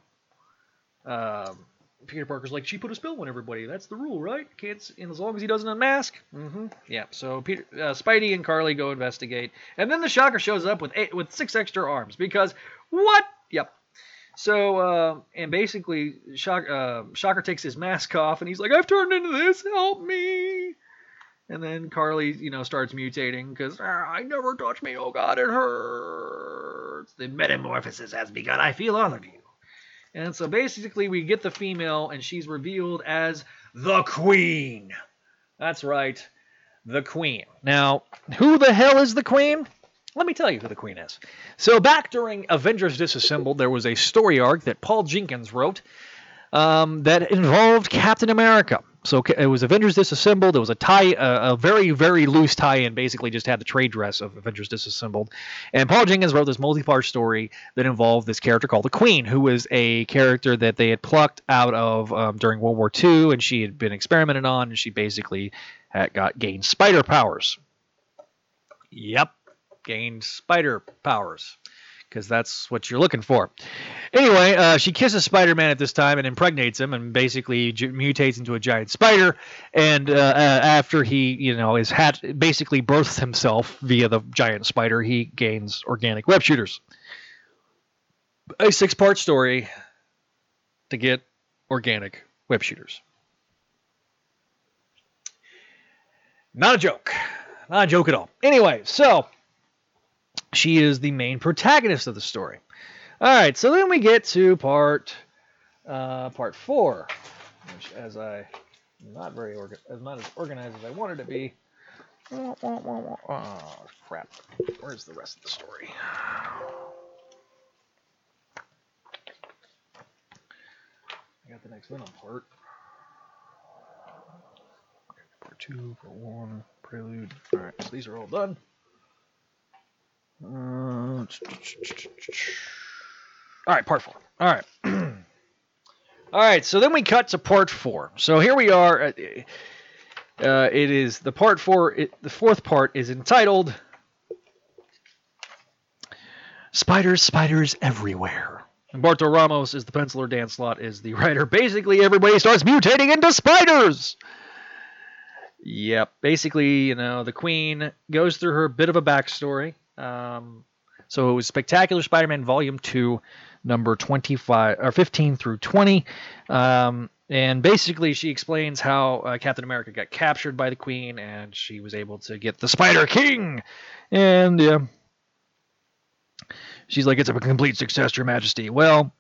um, Peter Parker's like, she put a spell on everybody. That's the rule, right? Can't and as long as he doesn't unmask. Mm-hmm. Yeah. So Peter, uh, Spidey and Carlie go investigate, and then the Shocker shows up with eight, with six extra arms because what? Yep. So uh, and basically, Shock, uh, Shocker takes his mask off, and he's like, "I've turned into this. Help me!" And then Carlie, you know, starts mutating because ah, I never touch me. Oh God, it hurts. The metamorphosis has begun. I feel all of you. And so basically, we get the female, and she's revealed as the Queen. That's right, the Queen. Now, who the hell is the Queen? Let me tell you who the Queen is. So, back during Avengers Disassembled, there was a story arc that Paul Jenkins wrote um, that involved Captain America. So it was Avengers Disassembled. It was a tie, a, a very very loose tie-in. Basically, just had the trade dress of Avengers Disassembled. And Paul Jenkins wrote this multi-part story that involved this character called the Queen, who was a character that they had plucked out of um, during World War II, and she had been experimented on, and she basically had got gained spider powers. Yep, gained spider powers because that's what you're looking for. Anyway, uh, she kisses Spider-Man at this time and impregnates him, and basically j- mutates into a giant spider. And uh, uh, after he, you know, is hat basically births himself via the giant spider, he gains organic web shooters. A six-part story to get organic web shooters. Not a joke. Not a joke at all. Anyway, so she is the main protagonist of the story. All right, so then we get to part uh, part four, which, as I not very orga- as not as organized as I wanted to be. Oh crap! Where's the rest of the story? I got the next Venom part. Part part two, part one, prelude. All right, so these are all done. Uh, all right, part four. All right. all right, so then we cut to part four. So here we are. Uh, uh, it is the part four. It, the fourth part is entitled "Spiders, Spiders Everywhere." Humberto Ramos is the penciler. Dan Slott is the writer. Basically, everybody starts mutating into spiders. Yep. Basically, you know, the Queen goes through her bit of a backstory. Um, so it was Spectacular Spider-Man Volume Two, number 25 or 15 through 20. Um, and basically, she explains how uh, Captain America got captured by the Queen, and she was able to get the Spider King. And yeah, she's like, "It's a complete success, Your Majesty." Well,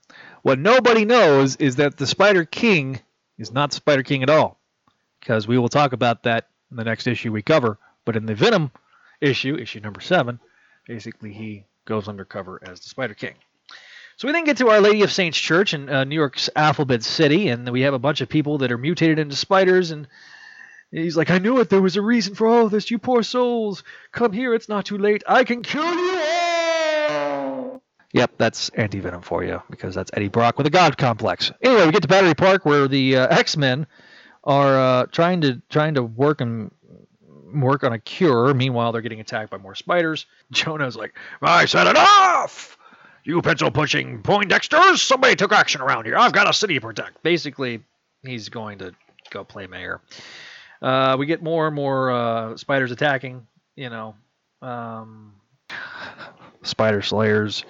what nobody knows is that the Spider King is not Spider King at all, because we will talk about that in the next issue we cover. But in the Venom issue, issue number seven, basically he goes undercover as the Spider King. So we then get to Our Lady of Saints Church in uh, New York's Alphabet City, and we have a bunch of people that are mutated into spiders. And he's like, "I knew it. There was a reason for all this. You poor souls, come here. It's not too late. I can kill you all." Yep, that's anti venom for you because that's Eddie Brock with a god complex. Anyway, we get to Battery Park where the uh, X Men are uh, trying to trying to work and work on a cure. Meanwhile, they're getting attacked by more spiders. Jonah's like, "I said enough." You pencil pushing Poindexters! Somebody took action around here. I've got a city to protect. Basically, he's going to go play mayor. Uh, we get more and more uh, spiders attacking. You know, um, spider slayers.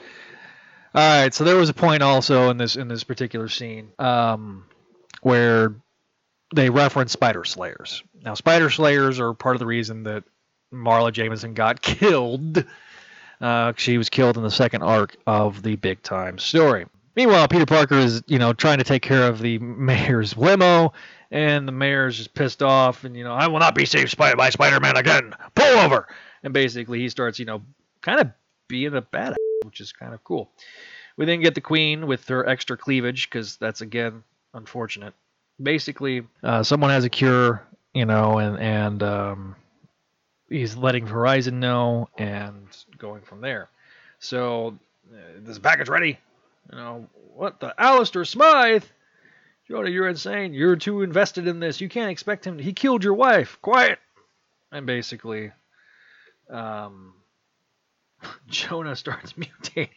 All right, so there was a point also in this in this particular scene um, where they reference spider slayers. Now, spider slayers are part of the reason that Marla Jameson got killed uh, she was killed in the second arc of the big time story. Meanwhile, Peter Parker is, you know, trying to take care of the mayor's limo, and the mayor's just pissed off, and you know, I will not be saved by, Spider-Man again. Pull over, and basically he starts, you know, kind of being a badass, which is kind of cool. We then get the Queen with her extra cleavage, because that's again unfortunate. Basically, uh, someone has a cure, you know, and and um, he's letting Horizon know and going from there. So, uh, this package ready? You know, what the? Alistair Smythe? Jonah, you're insane. You're too invested in this. You can't expect him. To, he killed your wife. Quiet. And basically, um, Jonah starts mutating.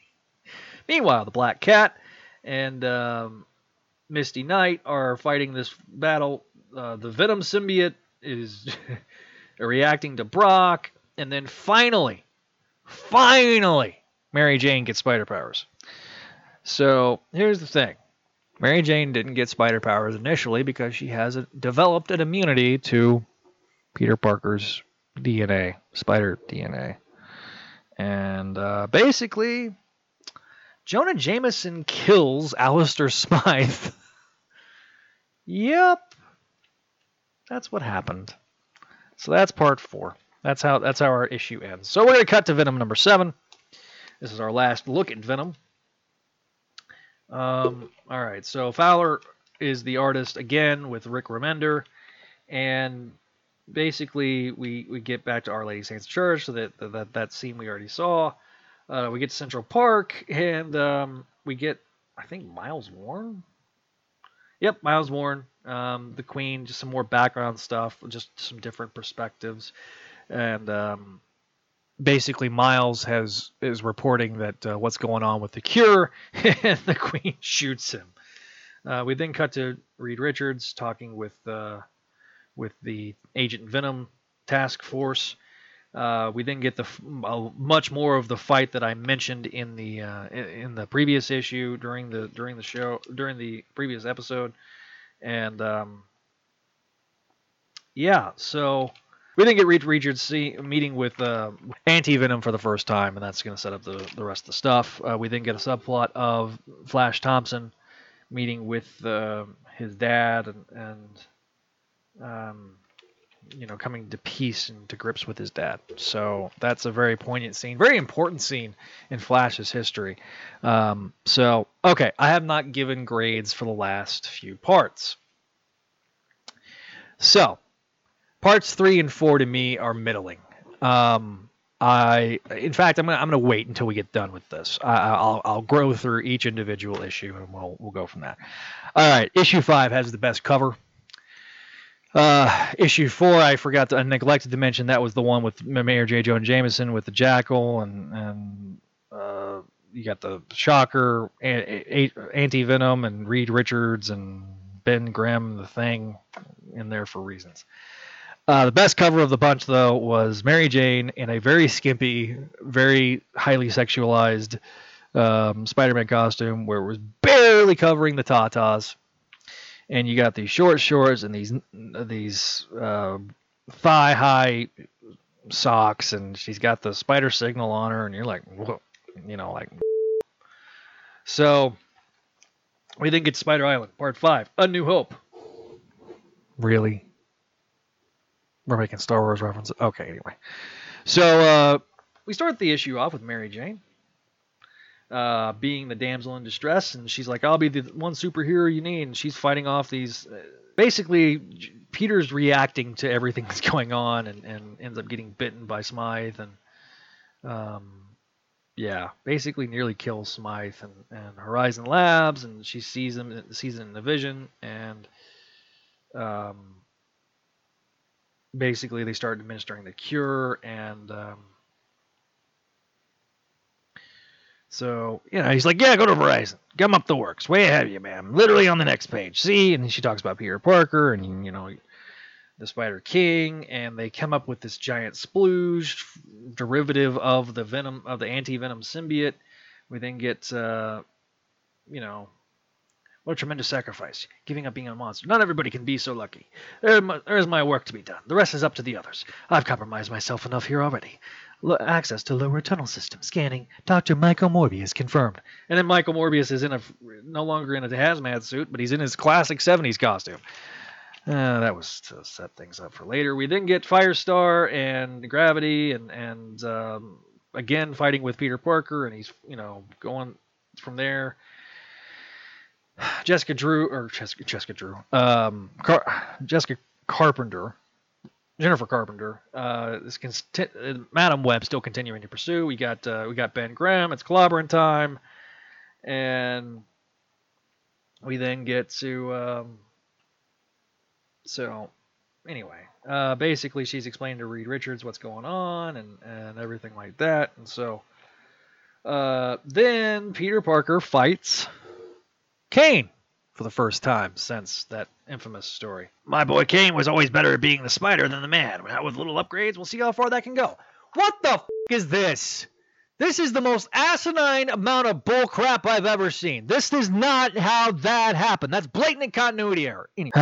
Meanwhile, the Black Cat and um, Misty Knight are fighting this battle. Uh, the Venom symbiote is reacting to Brock, and then finally, finally, Mary Jane gets spider powers. So here's the thing. Mary Jane didn't get spider powers initially because she has a, developed an immunity to Peter Parker's DNA, spider DNA. And uh, basically, Jonah Jameson kills Alistair Smythe. yep. That's what happened. So that's part four. That's how that's how our issue ends. So we're gonna cut to Venom number seven. This is our last look at Venom. Um, all right, so Fowler is the artist again with Rick Remender, and basically we we get back to Our Lady Saints Church, so that that that scene we already saw. Uh, we get to Central Park, and um, we get I think Miles Warren. Yep, Miles Warren um, the Queen, just some more background stuff, just some different perspectives, and um, basically Miles has is reporting that uh, what's going on with the cure, and the Queen shoots him. Uh, we then cut to Reed Richards talking with uh, with the Agent Venom task force. Uh, we then get the uh, much more of the fight that I mentioned in the uh, in the previous issue during the during the show during the previous episode. And um, yeah, so we didn't get Reed Richards see, meeting with uh, Anti Venom for the first time, and that's going to set up the, the rest of the stuff. Uh, we then get a subplot of Flash Thompson meeting with uh, his dad and, and um, you know coming to peace and to grips with his dad. So that's a very poignant scene, very important scene in Flash's history. Um, so okay, I have not given grades for the last few parts. So parts three and four to me are middling. Um, I, in fact, I'm gonna I'm gonna wait until we get done with this. I, I'll I'll grow through each individual issue and we'll we'll go from that. All right, issue five has the best cover. Uh, issue four, I forgot to, I neglected to mention that was the one with Mayor J. Jonah Jameson with the Jackal and and uh, you got the Shocker, Anti Venom, and Reed Richards and Ben Grimm, the Thing, in there for reasons. Uh, the best cover of the bunch, though, was Mary Jane in a very skimpy, very highly sexualized um, Spider-Man costume, where it was barely covering the tatas, and you got these short shorts and these these uh, thigh-high socks, and she's got the spider signal on her, and you're like, Whoa. you know, like. So, we think it's Spider Island, Part Five, A New Hope. Really? We're making Star Wars references. Okay, anyway. So uh, we start the issue off with Mary Jane uh, being the damsel in distress, and she's like, "I'll be the one superhero you need." And she's fighting off these. Uh, basically, Peter's reacting to everything that's going on, and, and ends up getting bitten by Smythe, and um, yeah, basically nearly kills Smythe and, and Horizon Labs, and she sees him, sees it in the vision, and um, basically they start administering the cure and um, so you know he's like yeah go to horizon come up the works way ahead of you man literally on the next page see and she talks about peter parker and you know the spider king and they come up with this giant splooge derivative of the venom of the anti-venom symbiote we then get uh, you know what a tremendous sacrifice, giving up being a monster. Not everybody can be so lucky. There, there is my work to be done. The rest is up to the others. I've compromised myself enough here already. Access to lower tunnel system scanning. Dr. Michael Morbius confirmed. And then Michael Morbius is in a no longer in a hazmat suit, but he's in his classic 70s costume. Uh, that was to set things up for later. We then get Firestar and Gravity, and and um, again fighting with Peter Parker, and he's you know going from there. Jessica Drew or Jessica, Jessica Drew, um, Car- Jessica Carpenter, Jennifer Carpenter. Uh, uh, Madame Web still continuing to pursue. We got uh, we got Ben Grimm. It's clobbering time, and we then get to um, so anyway. Uh, basically, she's explaining to Reed Richards what's going on and and everything like that, and so. Uh, then Peter Parker fights Kaine for the first time since that infamous story. My boy Kaine was always better at being the spider than the man. Now with little upgrades, we'll see how far that can go. What the f- is this? This is the most asinine amount of bull crap I've ever seen. This is not how that happened. That's blatant continuity error. Anyway. All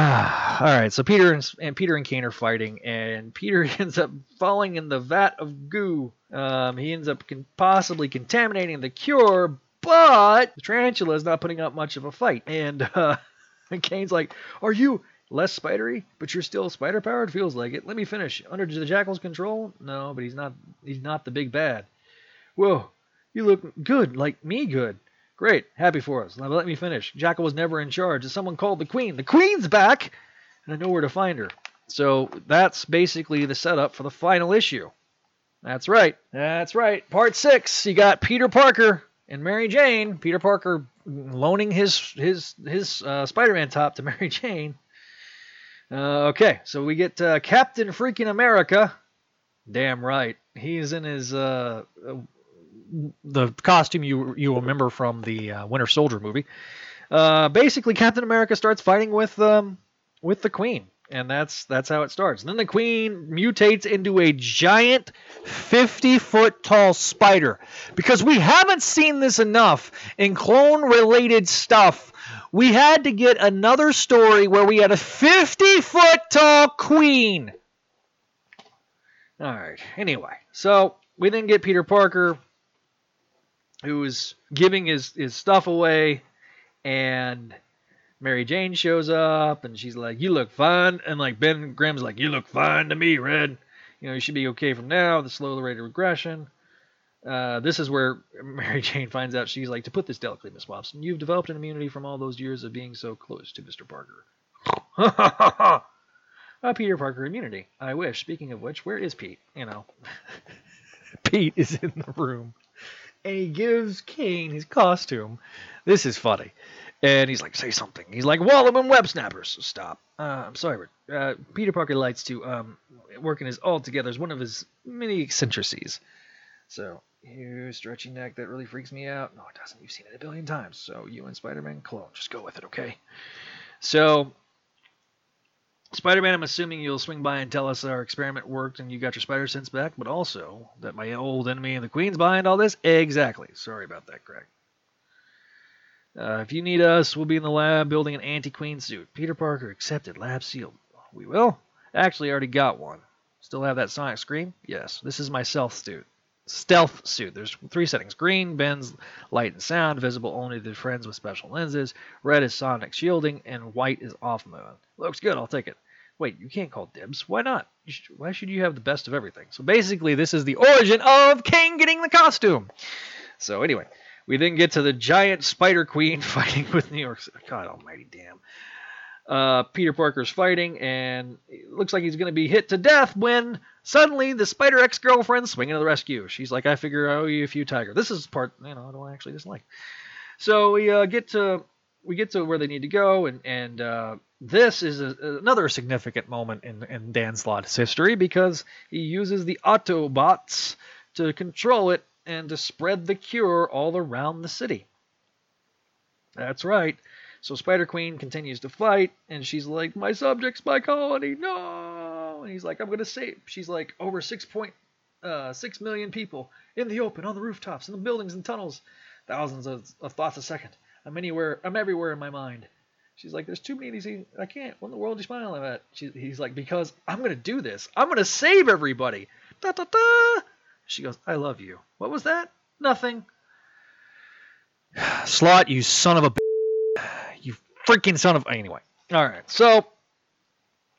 right, so Peter and, and, Peter and Kaine are fighting, and Peter ends up falling in the vat of goo. Um, he ends up con- possibly contaminating the cure, but the tarantula is not putting up much of a fight. And, uh, and Kaine's like, Are you less spidery, but you're still spider powered? Feels like it. Let me finish. Under the jackal's control? No, but he's not he's not the big bad. Whoa, you look good, like me good. Great, happy for us. Now let me finish. Jackal was never in charge. Is someone called the Queen? The Queen's back, and I know where to find her. So that's basically the setup for the final issue. That's right. That's right. Part six. You got Peter Parker and Mary Jane, Peter Parker loaning his his his uh, Spider-Man top to Mary Jane. Uh, okay, so we get uh, Captain Freaking America. Damn right, he's in his uh, the costume you you remember from the uh, Winter Soldier movie. Uh, basically, Captain America starts fighting with um, with the Queen and that's that's how it starts. And then the queen mutates into a giant 50 foot tall spider because we haven't seen this enough in clone related stuff. We had to get another story where we had a 50 foot tall queen. All right. Anyway, so we then get Peter Parker, who's giving his his stuff away, and Mary Jane shows up and she's like, "You look fine," and like Ben Grimm's like, "You look fine to me, Red. You know, you should be okay from now." The slow rate of regression. Uh, this is where Mary Jane finds out she's like, "To put this delicately, Miss Watson, you've developed an immunity from all those years of being so close to Mr. Parker." Uh, Peter Parker immunity. I wish. Speaking of which, where is Pete? You know, Pete is in the room, and he gives Kaine his costume. This is funny. And he's like, say something. He's like, Wallum and web snappers. Stop. Uh, I'm sorry, uh, Peter Parker likes to um, work in his all together is one of his many eccentricities. So, you stretchy neck, that really freaks me out. No, it doesn't. You've seen it a billion times. So, you and Spider Man clone, just go with it, okay? So, Spider Man, I'm assuming you'll swing by and tell us our experiment worked and you got your spider sense back, but also that my old enemy and the Queen's behind all this? Exactly. Sorry about that, Greg. Uh, if you need us, we'll be in the lab building an anti-queen suit. Peter Parker accepted, lab sealed. We will. Actually, I already got one. Still have that sonic scream? Yes. This is my stealth suit. Stealth suit. There's three settings: green bends light and sound, visible only to friends with special lenses. Red is sonic shielding, and white is off mode. Looks good. I'll take it. Wait, you can't call dibs. Why not? Why should you have the best of everything? So basically, this is the origin of Kaine getting the costume. So anyway, we then get to the giant Spider Queen fighting with New York. God Almighty, damn. Uh, Peter Parker's fighting, and it looks like he's going to be hit to death when suddenly the Spider ex girlfriend swinging to the rescue. She's like, "I figure I owe you a few tiger." This is part you know I don't actually dislike. So we uh, get to we get to where they need to go, and and uh, this is a, another significant moment in in Dan Slott's history because he uses the Octobots to control it and to spread the cure all around the city. That's right. So Spider Queen continues to fight, and she's like, "My subjects, my colony, no!" And he's like, "I'm gonna save." She's like, "Over six point uh, six million people in the open, on the rooftops, in the buildings and tunnels, thousands of, of thoughts a second. I'm anywhere, I'm everywhere in my mind." She's like, "There's too many of these. I can't. What in the world are you smiling at?" She, he's like, "Because I'm gonna do this. I'm gonna save everybody." Da da da. She goes, I love you. What was that? Nothing. Slott, you son of a b- you freaking son of anyway. All right. So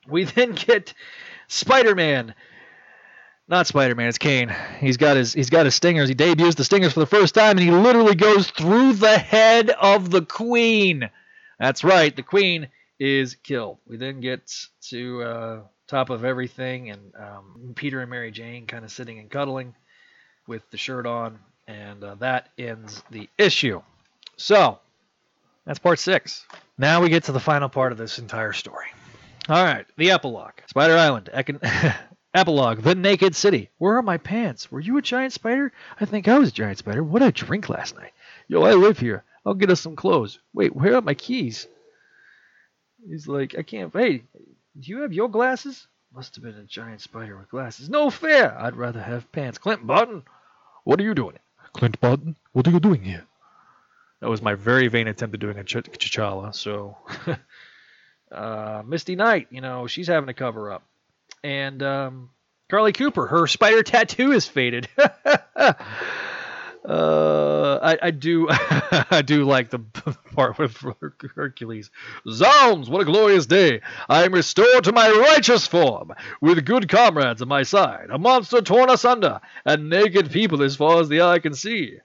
we then get Spider-Man. Not Spider-Man, it's Kaine. He's got his he's got his stingers. He debuts the stingers for the first time and he literally goes through the head of the queen. That's right, the queen is killed. We then get to uh, top of everything, and um, Peter and Mary Jane kind of sitting and cuddling with the shirt on, and uh, that ends the issue. So that's part six. Now we get to the final part of this entire story. All right, the epilogue. Spider Island. Econ- epilogue. The Naked City. Where are my pants? Were you a giant spider? I think I was a giant spider. What did I drink last night? Yo, I live here. I'll get us some clothes. Wait, where are my keys? He's like, I can't. Hey, do you have your glasses? Must have been a giant spider with glasses. No fair. I'd rather have pants. Clint Barton, what are you doing? Clint Barton, what are you doing here? That was my very vain attempt at doing a Ch- T'Challa. So, uh, Misty Knight, you know, she's having to cover up, and um, Carlie Cooper, her spider tattoo is faded. Uh, I, I do, I do like the part with Hercules. Zounds, what a glorious day! I am restored to my righteous form, with good comrades at my side, a monster torn asunder, and naked people as far as the eye can see.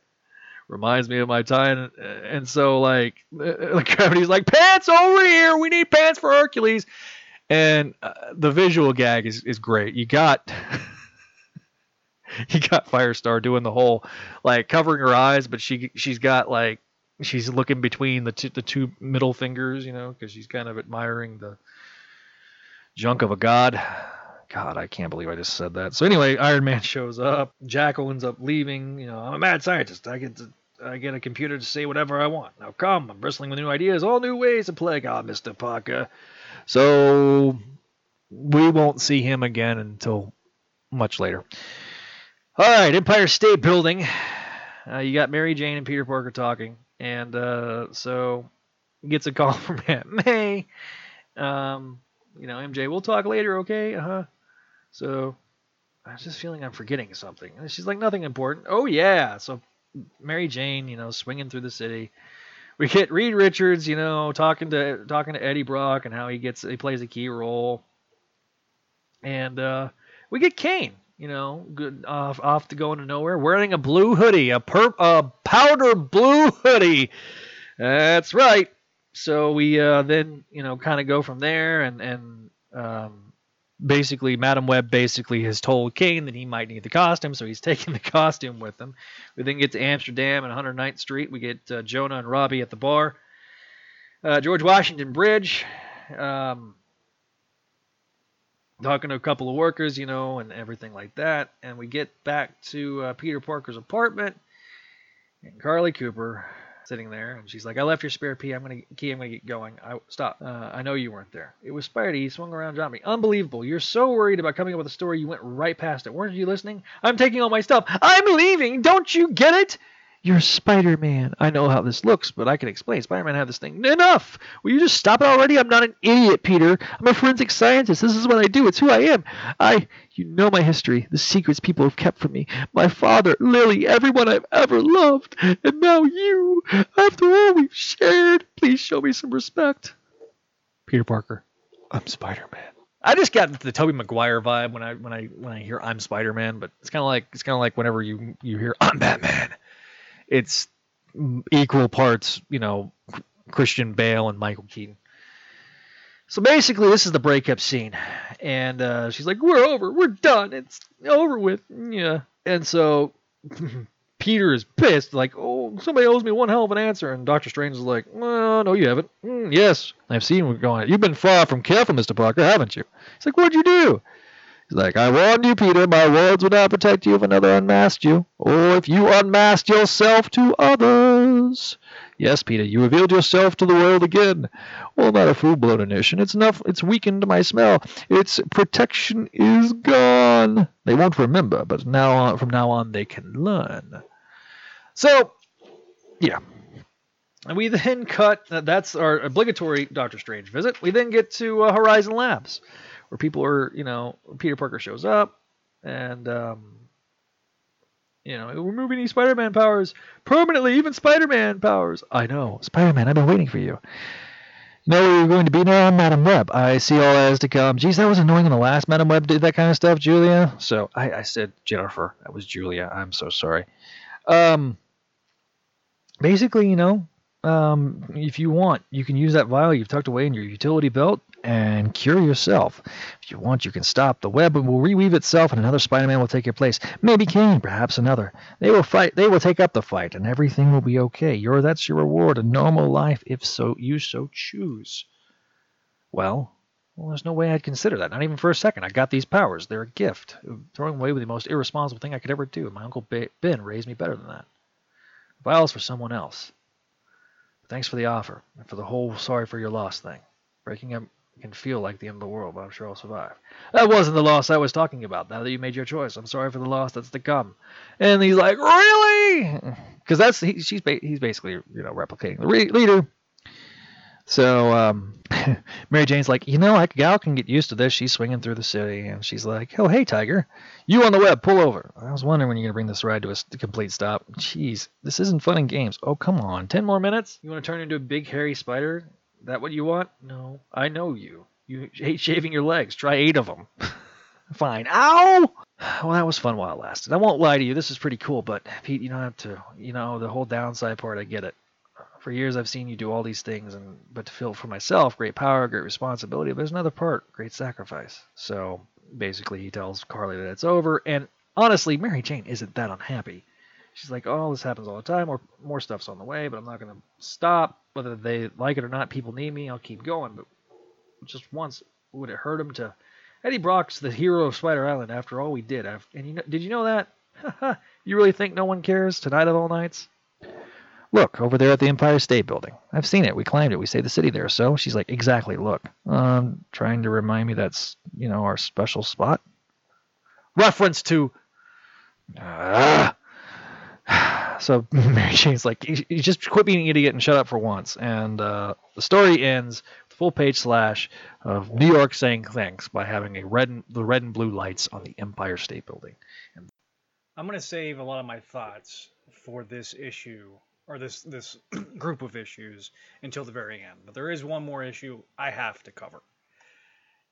Reminds me of my time, and so like, like gravity's like pants over here. We need pants for Hercules, and uh, the visual gag is is great. You got. you got Firestar doing the whole like covering her eyes, but she she's got like she's looking between the two, the two middle fingers, you know, because she's kind of admiring the junk of a god. God, I can't believe I just said that. So anyway, Iron Man shows up. Jackal ends up leaving. You know, I'm a mad scientist. I get to I get a computer to say whatever I want. Now come, I'm bristling with new ideas, all new ways to play ah, God, Mr. Parker. So we won't see him again until much later. All right, Empire State Building. Uh, you got Mary Jane and Peter Parker talking, and uh, so gets a call from Aunt May. Um, you know, MJ, we'll talk later, okay? Uh huh. So I was just feeling I'm forgetting something. And she's like, nothing important. Oh yeah. So Mary Jane, you know, swinging through the city. We get Reed Richards, you know, talking to talking to Eddie Brock and how he gets he plays a key role. And uh, we get Kaine, you know, good off off to go into nowhere, wearing a blue hoodie, a per a powder blue hoodie. That's right. So we uh, then you know kind of go from there, and and um, basically, Madame Web basically has told Kaine that he might need the costume, so he's taking the costume with him. We then get to Amsterdam and 109th Street. We get uh, Jonah and Robbie at the bar. Uh, George Washington Bridge. Um, talking to a couple of workers, you know, and everything like that. And we get back to uh, Peter Parker's apartment, and Carlie Cooper sitting there, and she's like, "I left your spare key. I'm gonna key. I'm gonna get going. I stop. Uh, I know you weren't there. It was Spidey. He swung around, dropped me. Unbelievable. You're so worried about coming up with a story, you went right past it. Weren't you listening? I'm taking all my stuff. I'm leaving. Don't you get it?" You're Spider Man. I know how this looks, but I can explain. Spider Man had this thing. Enough! Will you just stop it already? I'm not an idiot, Peter. I'm a forensic scientist. This is what I do. It's who I am. I. You know my history, the secrets people have kept from me. My father, Lily, everyone I've ever loved. And now you. After all we've shared, please show me some respect. Peter Parker. I'm Spider Man. I just got the Tobey Maguire vibe when I when I when I hear I'm Spider Man, but it's kind of like it's kind of like whenever you you hear I'm Batman it's equal parts, you know, Christian Bale and Michael Keaton. So basically, this is the breakup scene, and uh, she's like, "We're over. We're done. It's over with." Yeah, and so Peter is pissed, like, "Oh, somebody owes me one hell of an answer." And Doctor Strange is like, "Well, no, you haven't. Mm, yes, I've seen what's going on. You've been far from careful, Mister Parker, haven't you?" He's like, "What'd you do?" Like, I warned you, Peter, my words would not protect you if another unmasked you, or if you unmasked yourself to others. Yes, Peter, you revealed yourself to the world again. Well, not a full-blown ignition. It's enough. It's weakened my smell. Its protection is gone. They won't remember, but now on, from now on they can learn. So, yeah. And we then cut. That's our obligatory Doctor Strange visit. We then get to uh, Horizon Labs where people are, you know, Peter Parker shows up and, um, you know, we're moving these Spider-Man powers permanently, even Spider-Man powers. I know, Spider-Man. I've been waiting for you. Where you're going to be now, Madame Web. I see all is to come. Geez, that was annoying when the last Madame Web did that kind of stuff, Julia. So I, I said Jennifer. That was Julia. I'm so sorry. Um, basically, you know, um, if you want, you can use that vial you've tucked away in your utility belt and cure yourself. If you want, you can stop. The web will reweave itself, and another Spider-Man will take your place. Maybe Kaine, perhaps another. They will fight. They will take up the fight, and everything will be okay. Your that's your reward, a normal life, if so you so choose. Well, well, there's no way I'd consider that. Not even for a second. I got these powers. They're a gift. Throwing away the most irresponsible thing I could ever do. My uncle Ben raised me better than that. Vials for someone else. Thanks for the offer and for the whole sorry for your loss thing. Breaking up can feel like the end of the world, but I'm sure I'll survive. That wasn't the loss I was talking about. Now that you made your choice, I'm sorry for the loss that's to come. And he's like, really? Because that's he, she's he's basically you know replicating the re- leader. So um, Mary Jane's like, you know, like gal can get used to this. She's swinging through the city, and she's like, oh hey Tiger, you on the web, pull over. I was wondering when you're gonna bring this ride to a complete stop. Jeez, this isn't fun and games. Oh come on, ten more minutes? You want to turn into a big hairy spider? That what you want? No, I know you. You hate shaving your legs. Try eight of them. Fine. Ow! Well, that was fun while it lasted. I won't lie to you. This is pretty cool, but Pete, you don't have to. You know, the whole downside part, I get it. For years, I've seen you do all these things, and but to feel for myself, great power, great responsibility. But there's another part, great sacrifice. So basically, he tells Carlie that it's over, and honestly, Mary Jane isn't that unhappy. She's like, "Oh, this happens all the time. Or more stuff's on the way, but I'm not to stop. Whether they like it or not, people need me. I'll keep going. But just once, would it hurt him to? Eddie Brock's the hero of Spider Island. After all we did, and you know, did you know that? you really think no one cares tonight of all nights? Look over there at the Empire State Building. I've seen it. We climbed it. We saved the city there. So she's like, exactly. Look, um, trying to remind me that's you know our special spot. Reference to. Uh, so Mary Jane's like, you just quit being an idiot and shut up for once. And uh, the story ends with full page slash of New York saying thanks by having a red and, the red and blue lights on the Empire State Building. And I'm going to save a lot of my thoughts for this issue or this this group of issues until the very end. But there is one more issue I have to cover.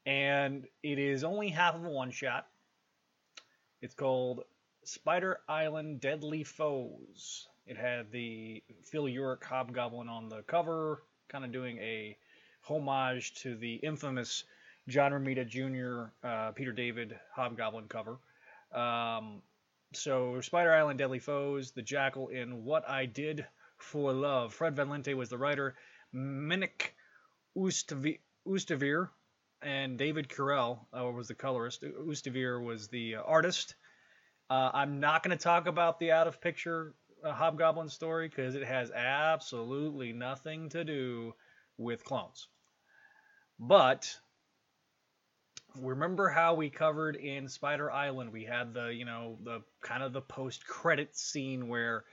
And it is only half of a one shot. It's called Spider Island Deadly Foes. It had the Phil Urich Hobgoblin on the cover, kind of doing a homage to the infamous John Romita Jr., uh, Peter David Hobgoblin cover. Um, so Spider Island Deadly Foes, The Jackal in What I Did for Love. Fred Van Lente was the writer. Minck Oosterveer and David Carell uh, was the colorist. Oosterveer was the uh, artist. Uh, I'm not going to talk about the out of picture uh, Hobgoblin story because it has absolutely nothing to do with clones. But remember how we covered in Spider Island? We had the, you know, the kind of the post credit scene where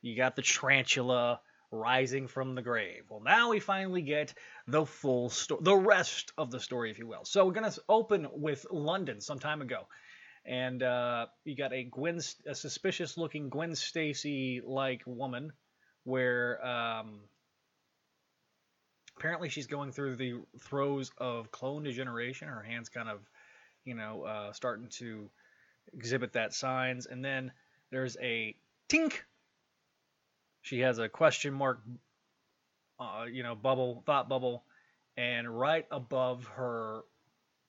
you got the tarantula rising from the grave. Well, now we finally get the full story, the rest of the story, if you will. So we're gonna open with London some time ago, and uh, you got a Gwen, a suspicious-looking Gwen Stacy-like woman, where um, apparently she's going through the throes of clone degeneration. Her hands kind of, you know, uh, starting to exhibit that signs, and then there's a tink. She has a question mark, uh, you know, bubble, thought bubble, and right above her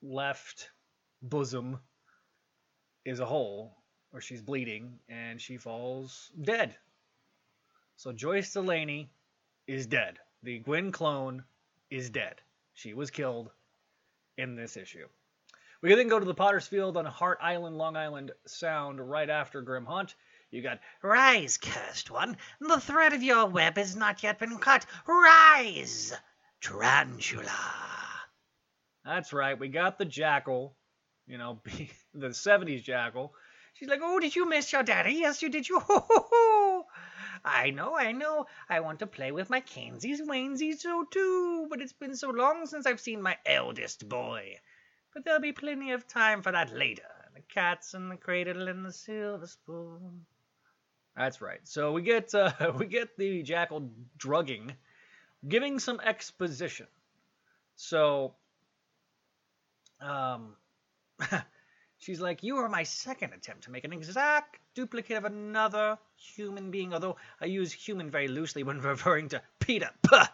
left bosom is a hole where she's bleeding and she falls dead. So Joyce Delaney is dead. The Gwen clone is dead. She was killed in this issue. We then go to the Potter's Field on Hart Island, Long Island Sound, right after Grim Hunt. You got, Rise, cursed one. The thread of your web has not yet been cut. Rise, tarantula. That's right. We got the jackal, you know, the 70s jackal. She's like, Oh, did you miss your daddy? Yes, you did. You. Ho, ho, ho. I know, I know. I want to play with my Canesies, Wainsies, so too. But it's been so long since I've seen my eldest boy. But there'll be plenty of time for that later. The cats and the cradle and the silver spoon. That's right. So we get uh, we get the jackal drugging, giving some exposition. So, um, she's like, "You are my second attempt to make an exact duplicate of another human being. Although I use human very loosely when referring to Peter Puh,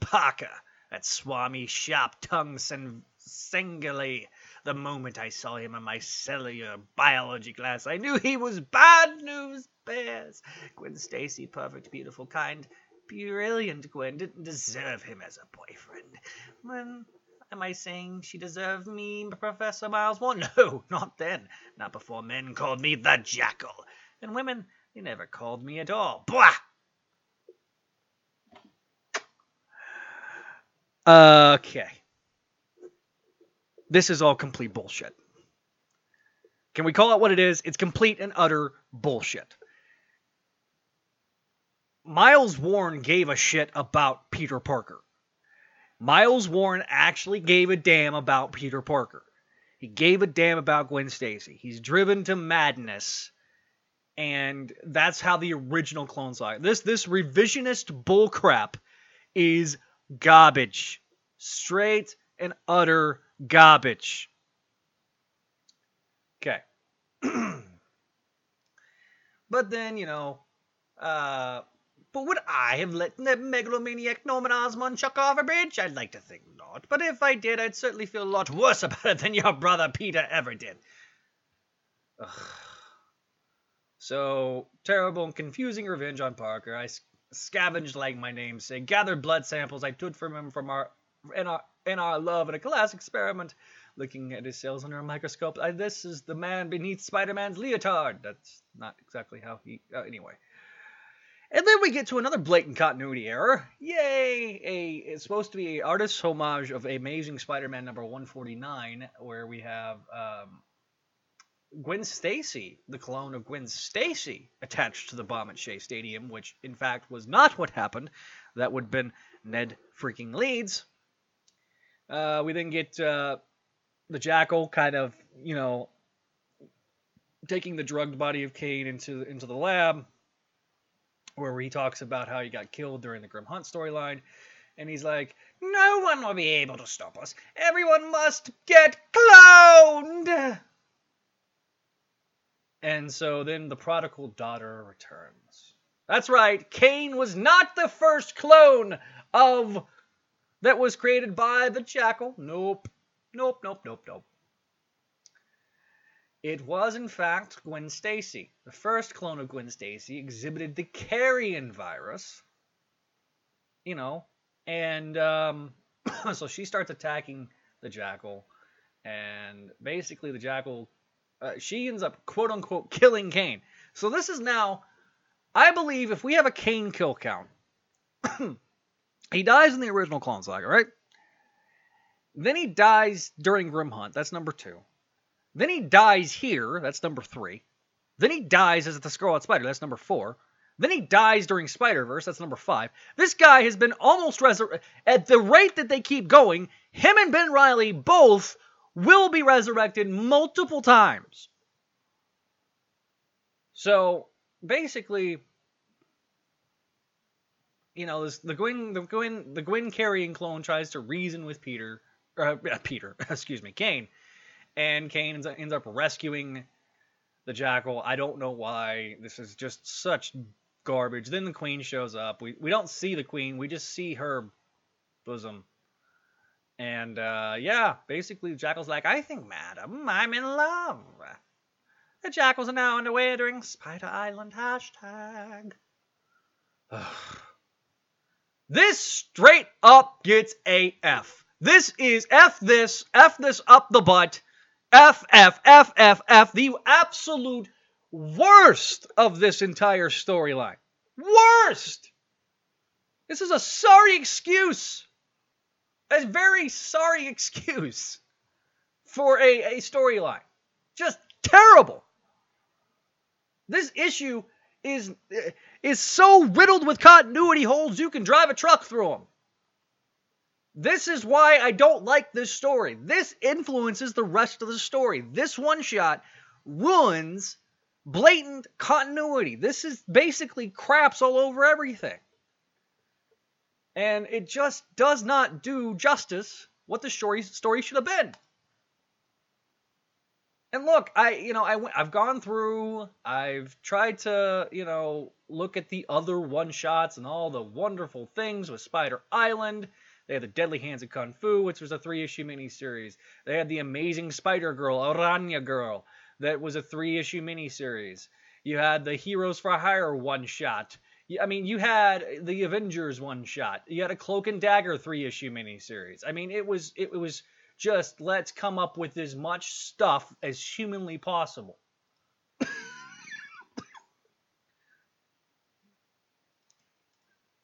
Parker, that swami sharp tongue and singularly the moment I saw him in my cellular biology class, I knew he was bad news bears. Gwen Stacy, perfect, beautiful, kind, brilliant Gwen, didn't deserve him as a boyfriend. When am I saying she deserved me, Professor Miles More? No, not then. Not before men called me the Jackal. And women, they never called me at all. Blah! Okay. This is all complete bullshit. Can we call it what it is? It's complete and utter bullshit. Miles Warren gave a shit about Peter Parker. Miles Warren actually gave a damn about Peter Parker. He gave a damn about Gwen Stacy. He's driven to madness. And that's how the original Clone Saga. This this revisionist bullcrap is garbage. Straight and utter garbage. Okay. but then, you know, uh, but would I have let that megalomaniac Norman Osborn chuck off a bridge? I'd like to think not. But if I did, I'd certainly feel a lot worse about it than your brother Peter ever did. Ugh. So, terrible and confusing revenge on Parker. I scavenged like my namesake, gathered blood samples I took from him from our in our in our love in a class experiment, looking at his cells under a microscope. I, this is the man beneath Spider-Man's leotard. That's not exactly how he. Uh, anyway. And then we get to another blatant continuity error. Yay! A it's supposed to be a artist's homage of Amazing Spider-Man number 149, where we have um, Gwen Stacy, the clone of Gwen Stacy, attached to the bomb at Shea Stadium, which in fact was not what happened. That would have been Ned freaking Leeds. Uh, we then get uh, the Jackal kind of, you know, taking the drugged body of Kaine into into the lab, where he talks about how he got killed during the Grim Hunt storyline, and he's like, "No one will be able to stop us. Everyone must get cloned." And so then the prodigal daughter returns. That's right, Kaine was not the first clone of that was created by the Jackal. Nope. nope, nope, nope, nope. It was, in fact, Gwen Stacy. The first clone of Gwen Stacy exhibited the carrion virus. You know, and um, so she starts attacking the jackal, and basically the jackal, uh, she ends up quote unquote killing Kaine. So this is now, I believe, if we have a Kaine kill count, he dies in the original Clone Saga, right? Then he dies during Grim Hunt. That's number two. Then he dies here. That's number three. Then he dies as the Scarlet Spider. That's number four. Then he dies during Spider Verse. That's number five. This guy has been almost resurrected. At the rate that they keep going, him and Ben Reilly both will be resurrected multiple times. So basically, you know, this, the Gwen, the Gwen, the Gwen carrying clone tries to reason with Peter, uh, Peter, excuse me, Kaine, and Kaine ends, up rescuing the Jackal. I don't know why. This is just such garbage. Then the Queen shows up. We we don't see the Queen. We just see her bosom. And uh, yeah, basically, the Jackal's like, I think, madam, I'm in love. The Jackals are now underway during Spider Island hashtag. this straight up gets a F. This is F this, F this up the butt, F, F, F, F, F, the absolute worst of this entire storyline. Worst! This is a sorry excuse. A very sorry excuse for a, a storyline. Just terrible. This issue is is so riddled with continuity holes you can drive a truck through them. This is why I don't like this story. This influences the rest of the story. This one shot ruins blatant continuity. This is basically craps all over everything. And it just does not do justice what the story story should have been. And look, I you know I I've gone through, I've tried to you know look at the other one shots and all the wonderful things with Spider Island. They had the Deadly Hands of Kung Fu, which was a three issue miniseries. They had the Amazing Spider Girl, Aranya Girl, that was a three issue miniseries. You had the Heroes for Hire one shot. I mean, you had the Avengers one shot. You had a Cloak and Dagger three issue miniseries. I mean, it was it was just let's come up with as much stuff as humanly possible.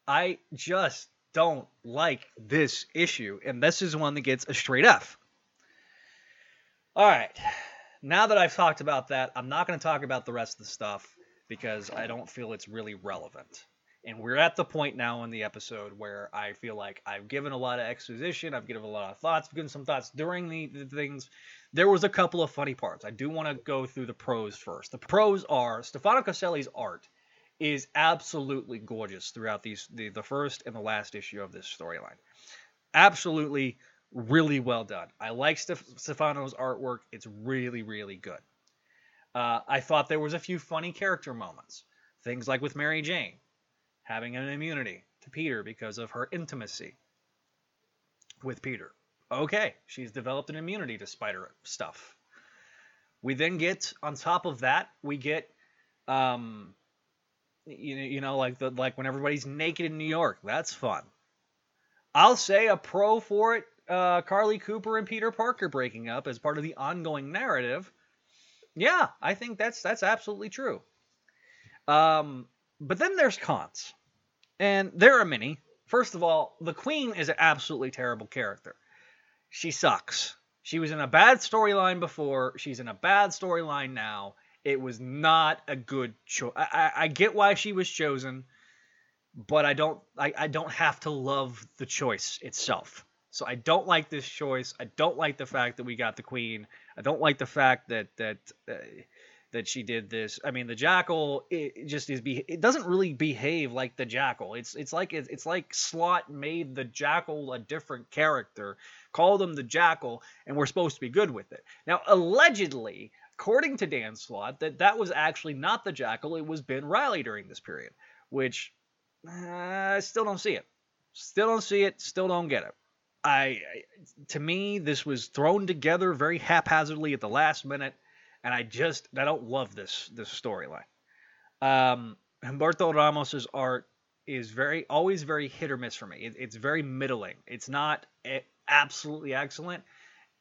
I just don't like this issue, and this is one that gets a straight F. All right, now that I've talked about that, I'm not going to talk about the rest of the stuff because I don't feel it's really relevant. And we're at the point now in the episode where I feel like I've given a lot of exposition, I've given a lot of thoughts, I've given some thoughts during the, the things. There was a couple of funny parts. I do want to go through the pros first. The pros are Stefano Caselli's art is absolutely gorgeous throughout these the, the first and the last issue of this storyline. Absolutely really well done. I like Stef- Stefano's artwork. It's really really good. Uh, I thought there was a few funny character moments. Things like with Mary Jane having an immunity to Peter because of her intimacy with Peter. Okay, she's developed an immunity to spider stuff. We then get on top of that, we get um, you know, you know, like the like when everybody's naked in New York. That's fun. I'll say a pro for it. Uh, Carlie Cooper and Peter Parker breaking up as part of the ongoing narrative. Yeah, I think that's that's absolutely true. Um, but then there's cons, and there are many. First of all, the Queen is an absolutely terrible character. She sucks. She was in a bad storyline before. She's in a bad storyline now. It was not a good choice. I, I, get why she was chosen, but I don't I, I don't have to love the choice itself. So I don't like this choice. I don't like the fact that we got the queen. I don't like the fact that that uh, that she did this. I mean, the jackal it just is be it doesn't really behave like the jackal. It's it's like it's it's like Slott made the jackal a different character, called him the jackal, and we're supposed to be good with it. Now, allegedly, according to Dan Slott, that that was actually not the Jackal, it was Ben Reilly during this period, which uh, I still don't see it. Still don't see it, still don't get it. I to me this was thrown together very haphazardly at the last minute, and I just I don't love this this storyline. Um, Humberto Ramos's art is very always very hit or miss for me. It, it's very middling. It's not absolutely excellent,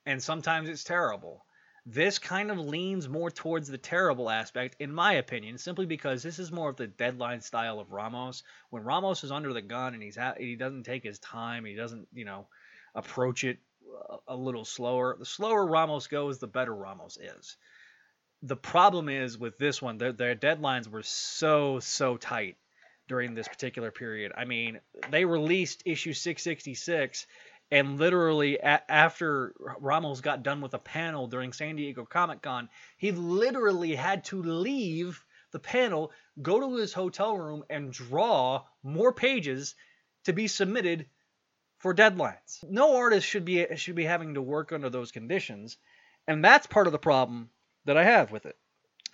and sometimes it's terrible. This kind of leans more towards the terrible aspect, in my opinion, simply because this is more of the deadline style of Ramos. When Ramos is under the gun and he's he doesn't take his time, he doesn't you know approach it uh, a little slower. The slower Ramos goes, the better Ramos is. The problem is with this one, their, their deadlines were so so tight during this particular period. I mean, they released issue 666 and literally a- after Ramos got done with a panel during San Diego Comic Con, he literally had to leave the panel, go to his hotel room, and draw more pages to be submitted for deadlines. No artist should be should be having to work under those conditions, and that's part of the problem that I have with it.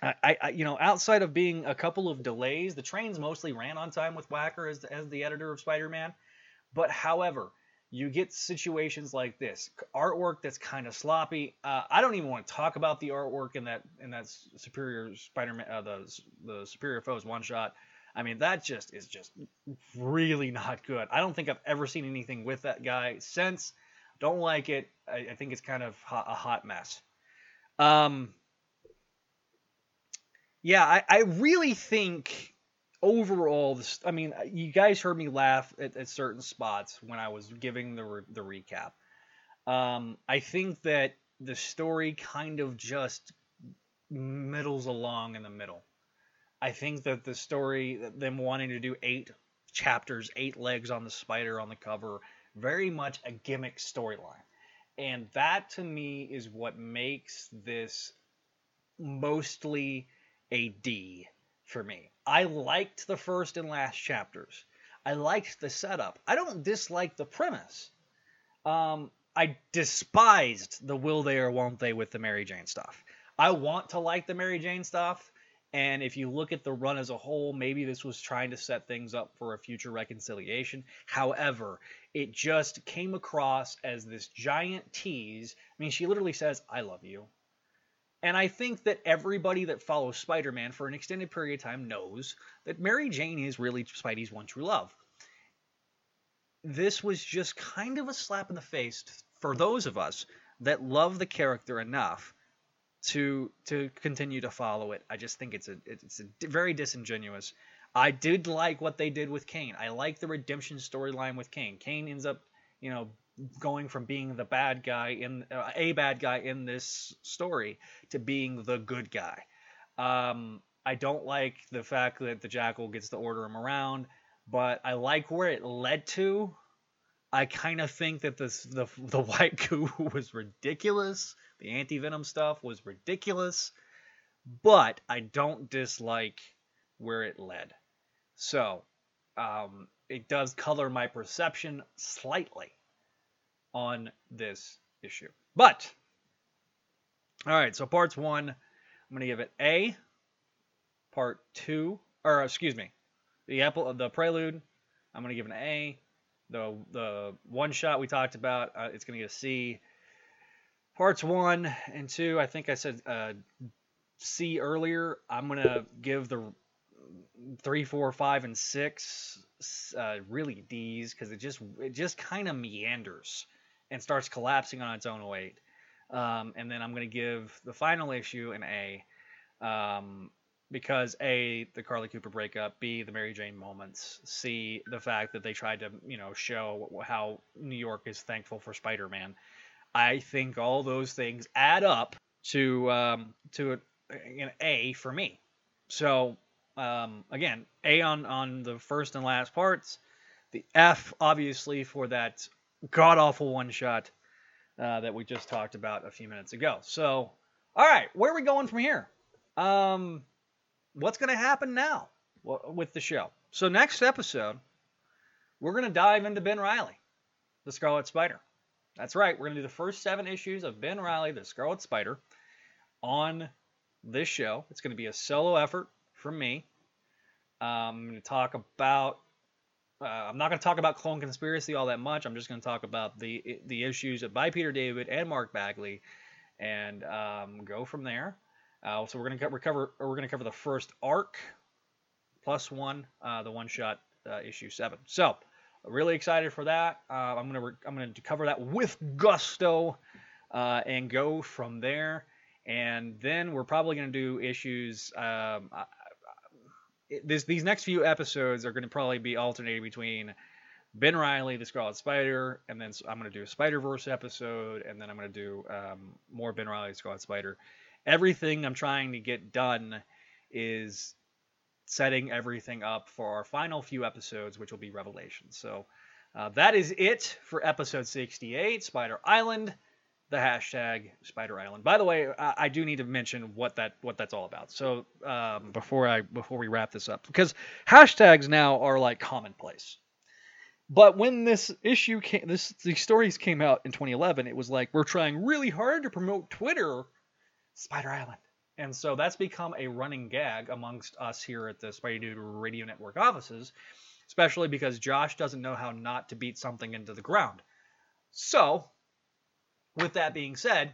I, I you know, outside of being a couple of delays, the trains mostly ran on time with Wacker as as the editor of Spider-Man. But however, you get situations like this. Artwork that's kind of sloppy. Uh, i don't even want to talk about the artwork in that in that superior spider-man uh, the, the superior foes one shot. I mean that just is just really not good. I don't think i've ever seen anything with that guy since. Don't like it. I, I think it's kind of hot, a hot mess. Um yeah I, I really think overall, I mean, you guys heard me laugh at, at certain spots when I was giving the re- the recap. Um, I think that the story kind of just middles along in the middle. I think that the story, them wanting to do eight chapters, eight legs on the spider on the cover, very much a gimmick storyline. And that to me is what makes this mostly a D for me. I liked the first and last chapters. I liked the setup. I don't dislike the premise. Um, I despised the will they or won't they with the Mary Jane stuff. I want to like the Mary Jane stuff, and if you look at the run as a whole, maybe this was trying to set things up for a future reconciliation. However, it just came across as this giant tease. I mean, she literally says, I love you. And I think that everybody that follows Spider Man for an extended period of time knows that Mary Jane is really Spidey's one true love. This was just kind of a slap in the face for those of us that love the character enough to to continue to follow it. I just think it's a it's a very disingenuous. I did like what they did with Kaine. I like the redemption storyline with Kaine. Kaine ends up, you know, going from being the bad guy in uh, a bad guy in this story to being the good guy. Um, I don't like the fact that the Jackal gets to order him around, but I like where it led to. I kind of think that this the the white goo was ridiculous. The anti venom stuff was ridiculous, but I don't dislike where it led. So um, it does color my perception slightly on this issue. But, all right, so parts one, I'm going to give it A. Part two, or excuse me, the apple, the prelude, I'm going to give an A. The the one shot we talked about, uh, it's going to get a C. Parts one and two, I think I said uh, C earlier. I'm going to give the three, four, five, and six uh, really D's because it just it just kind of meanders and starts collapsing on its own weight. Um, and then I'm going to give the final issue an A um, because A, the Carlie Cooper breakup, B, the Mary Jane moments, C, the fact that they tried to, you know, show how New York is thankful for Spider-Man. I think all those things add up to um, to an A for me. So um, again, A on on the first and last parts, the F obviously for that god awful one shot uh, that we just talked about a few minutes ago. So, all right, where are we going from here? Um, what's going to happen now with the show? So, next episode, we're going to dive into Ben Reilly, the Scarlet Spider. That's right, we're going to do the first seven issues of Ben Reilly, the Scarlet Spider, on this show. It's going to be a solo effort from me. Um, I'm going to talk about uh, I'm not going to talk about Clone Conspiracy all that much. I'm just going to talk about the the issues by Peter David and Mark Bagley, and um, go from there. Uh, so we're going to cover we're going to cover the first arc plus one, uh, the one shot uh, issue seven. So really excited for that. Uh, I'm gonna I'm gonna cover that with gusto uh, and go from there. And then we're probably gonna do issues. Um, this, these next few episodes are going to probably be alternating between Ben Reilly, the Scarlet Spider, and then I'm going to do a Spider Verse episode, and then I'm going to do um, more Ben Reilly, Scarlet Spider. Everything I'm trying to get done is setting everything up for our final few episodes, which will be Revelations. So uh, that is it for episode 68, Spider Island the hashtag Spider Island. By the way, I, I, do need to mention what that what that's all about. So um, before I before we wrap this up, because hashtags now are like commonplace. But when this issue came, this these stories came out in 2011, it was like we're trying really hard to promote Twitter, Spider Island, and so that's become a running gag amongst us here at the Spidey Dude Radio Network offices, especially because Josh doesn't know how not to beat something into the ground. So with that being said,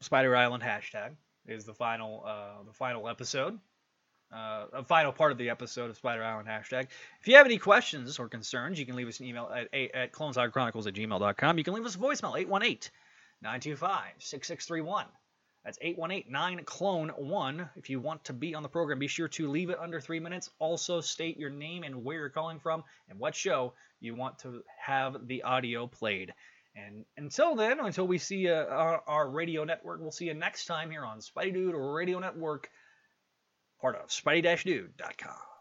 Spider Island hashtag is the final uh, the final episode. Uh, a final part of the episode of Spider Island hashtag. If you have any questions or concerns, you can leave us an email at, at at gmail.com. You can leave us a voicemail, 818 925 6631. That's 818 clone 1. If you want to be on the program, be sure to leave it under three minutes. Also, state your name and where you're calling from and what show you want to have the audio played. And until then, until we see uh, our, our, radio network, we'll see you next time here on Spidey Dude Radio Network, part of SpideyDude.com.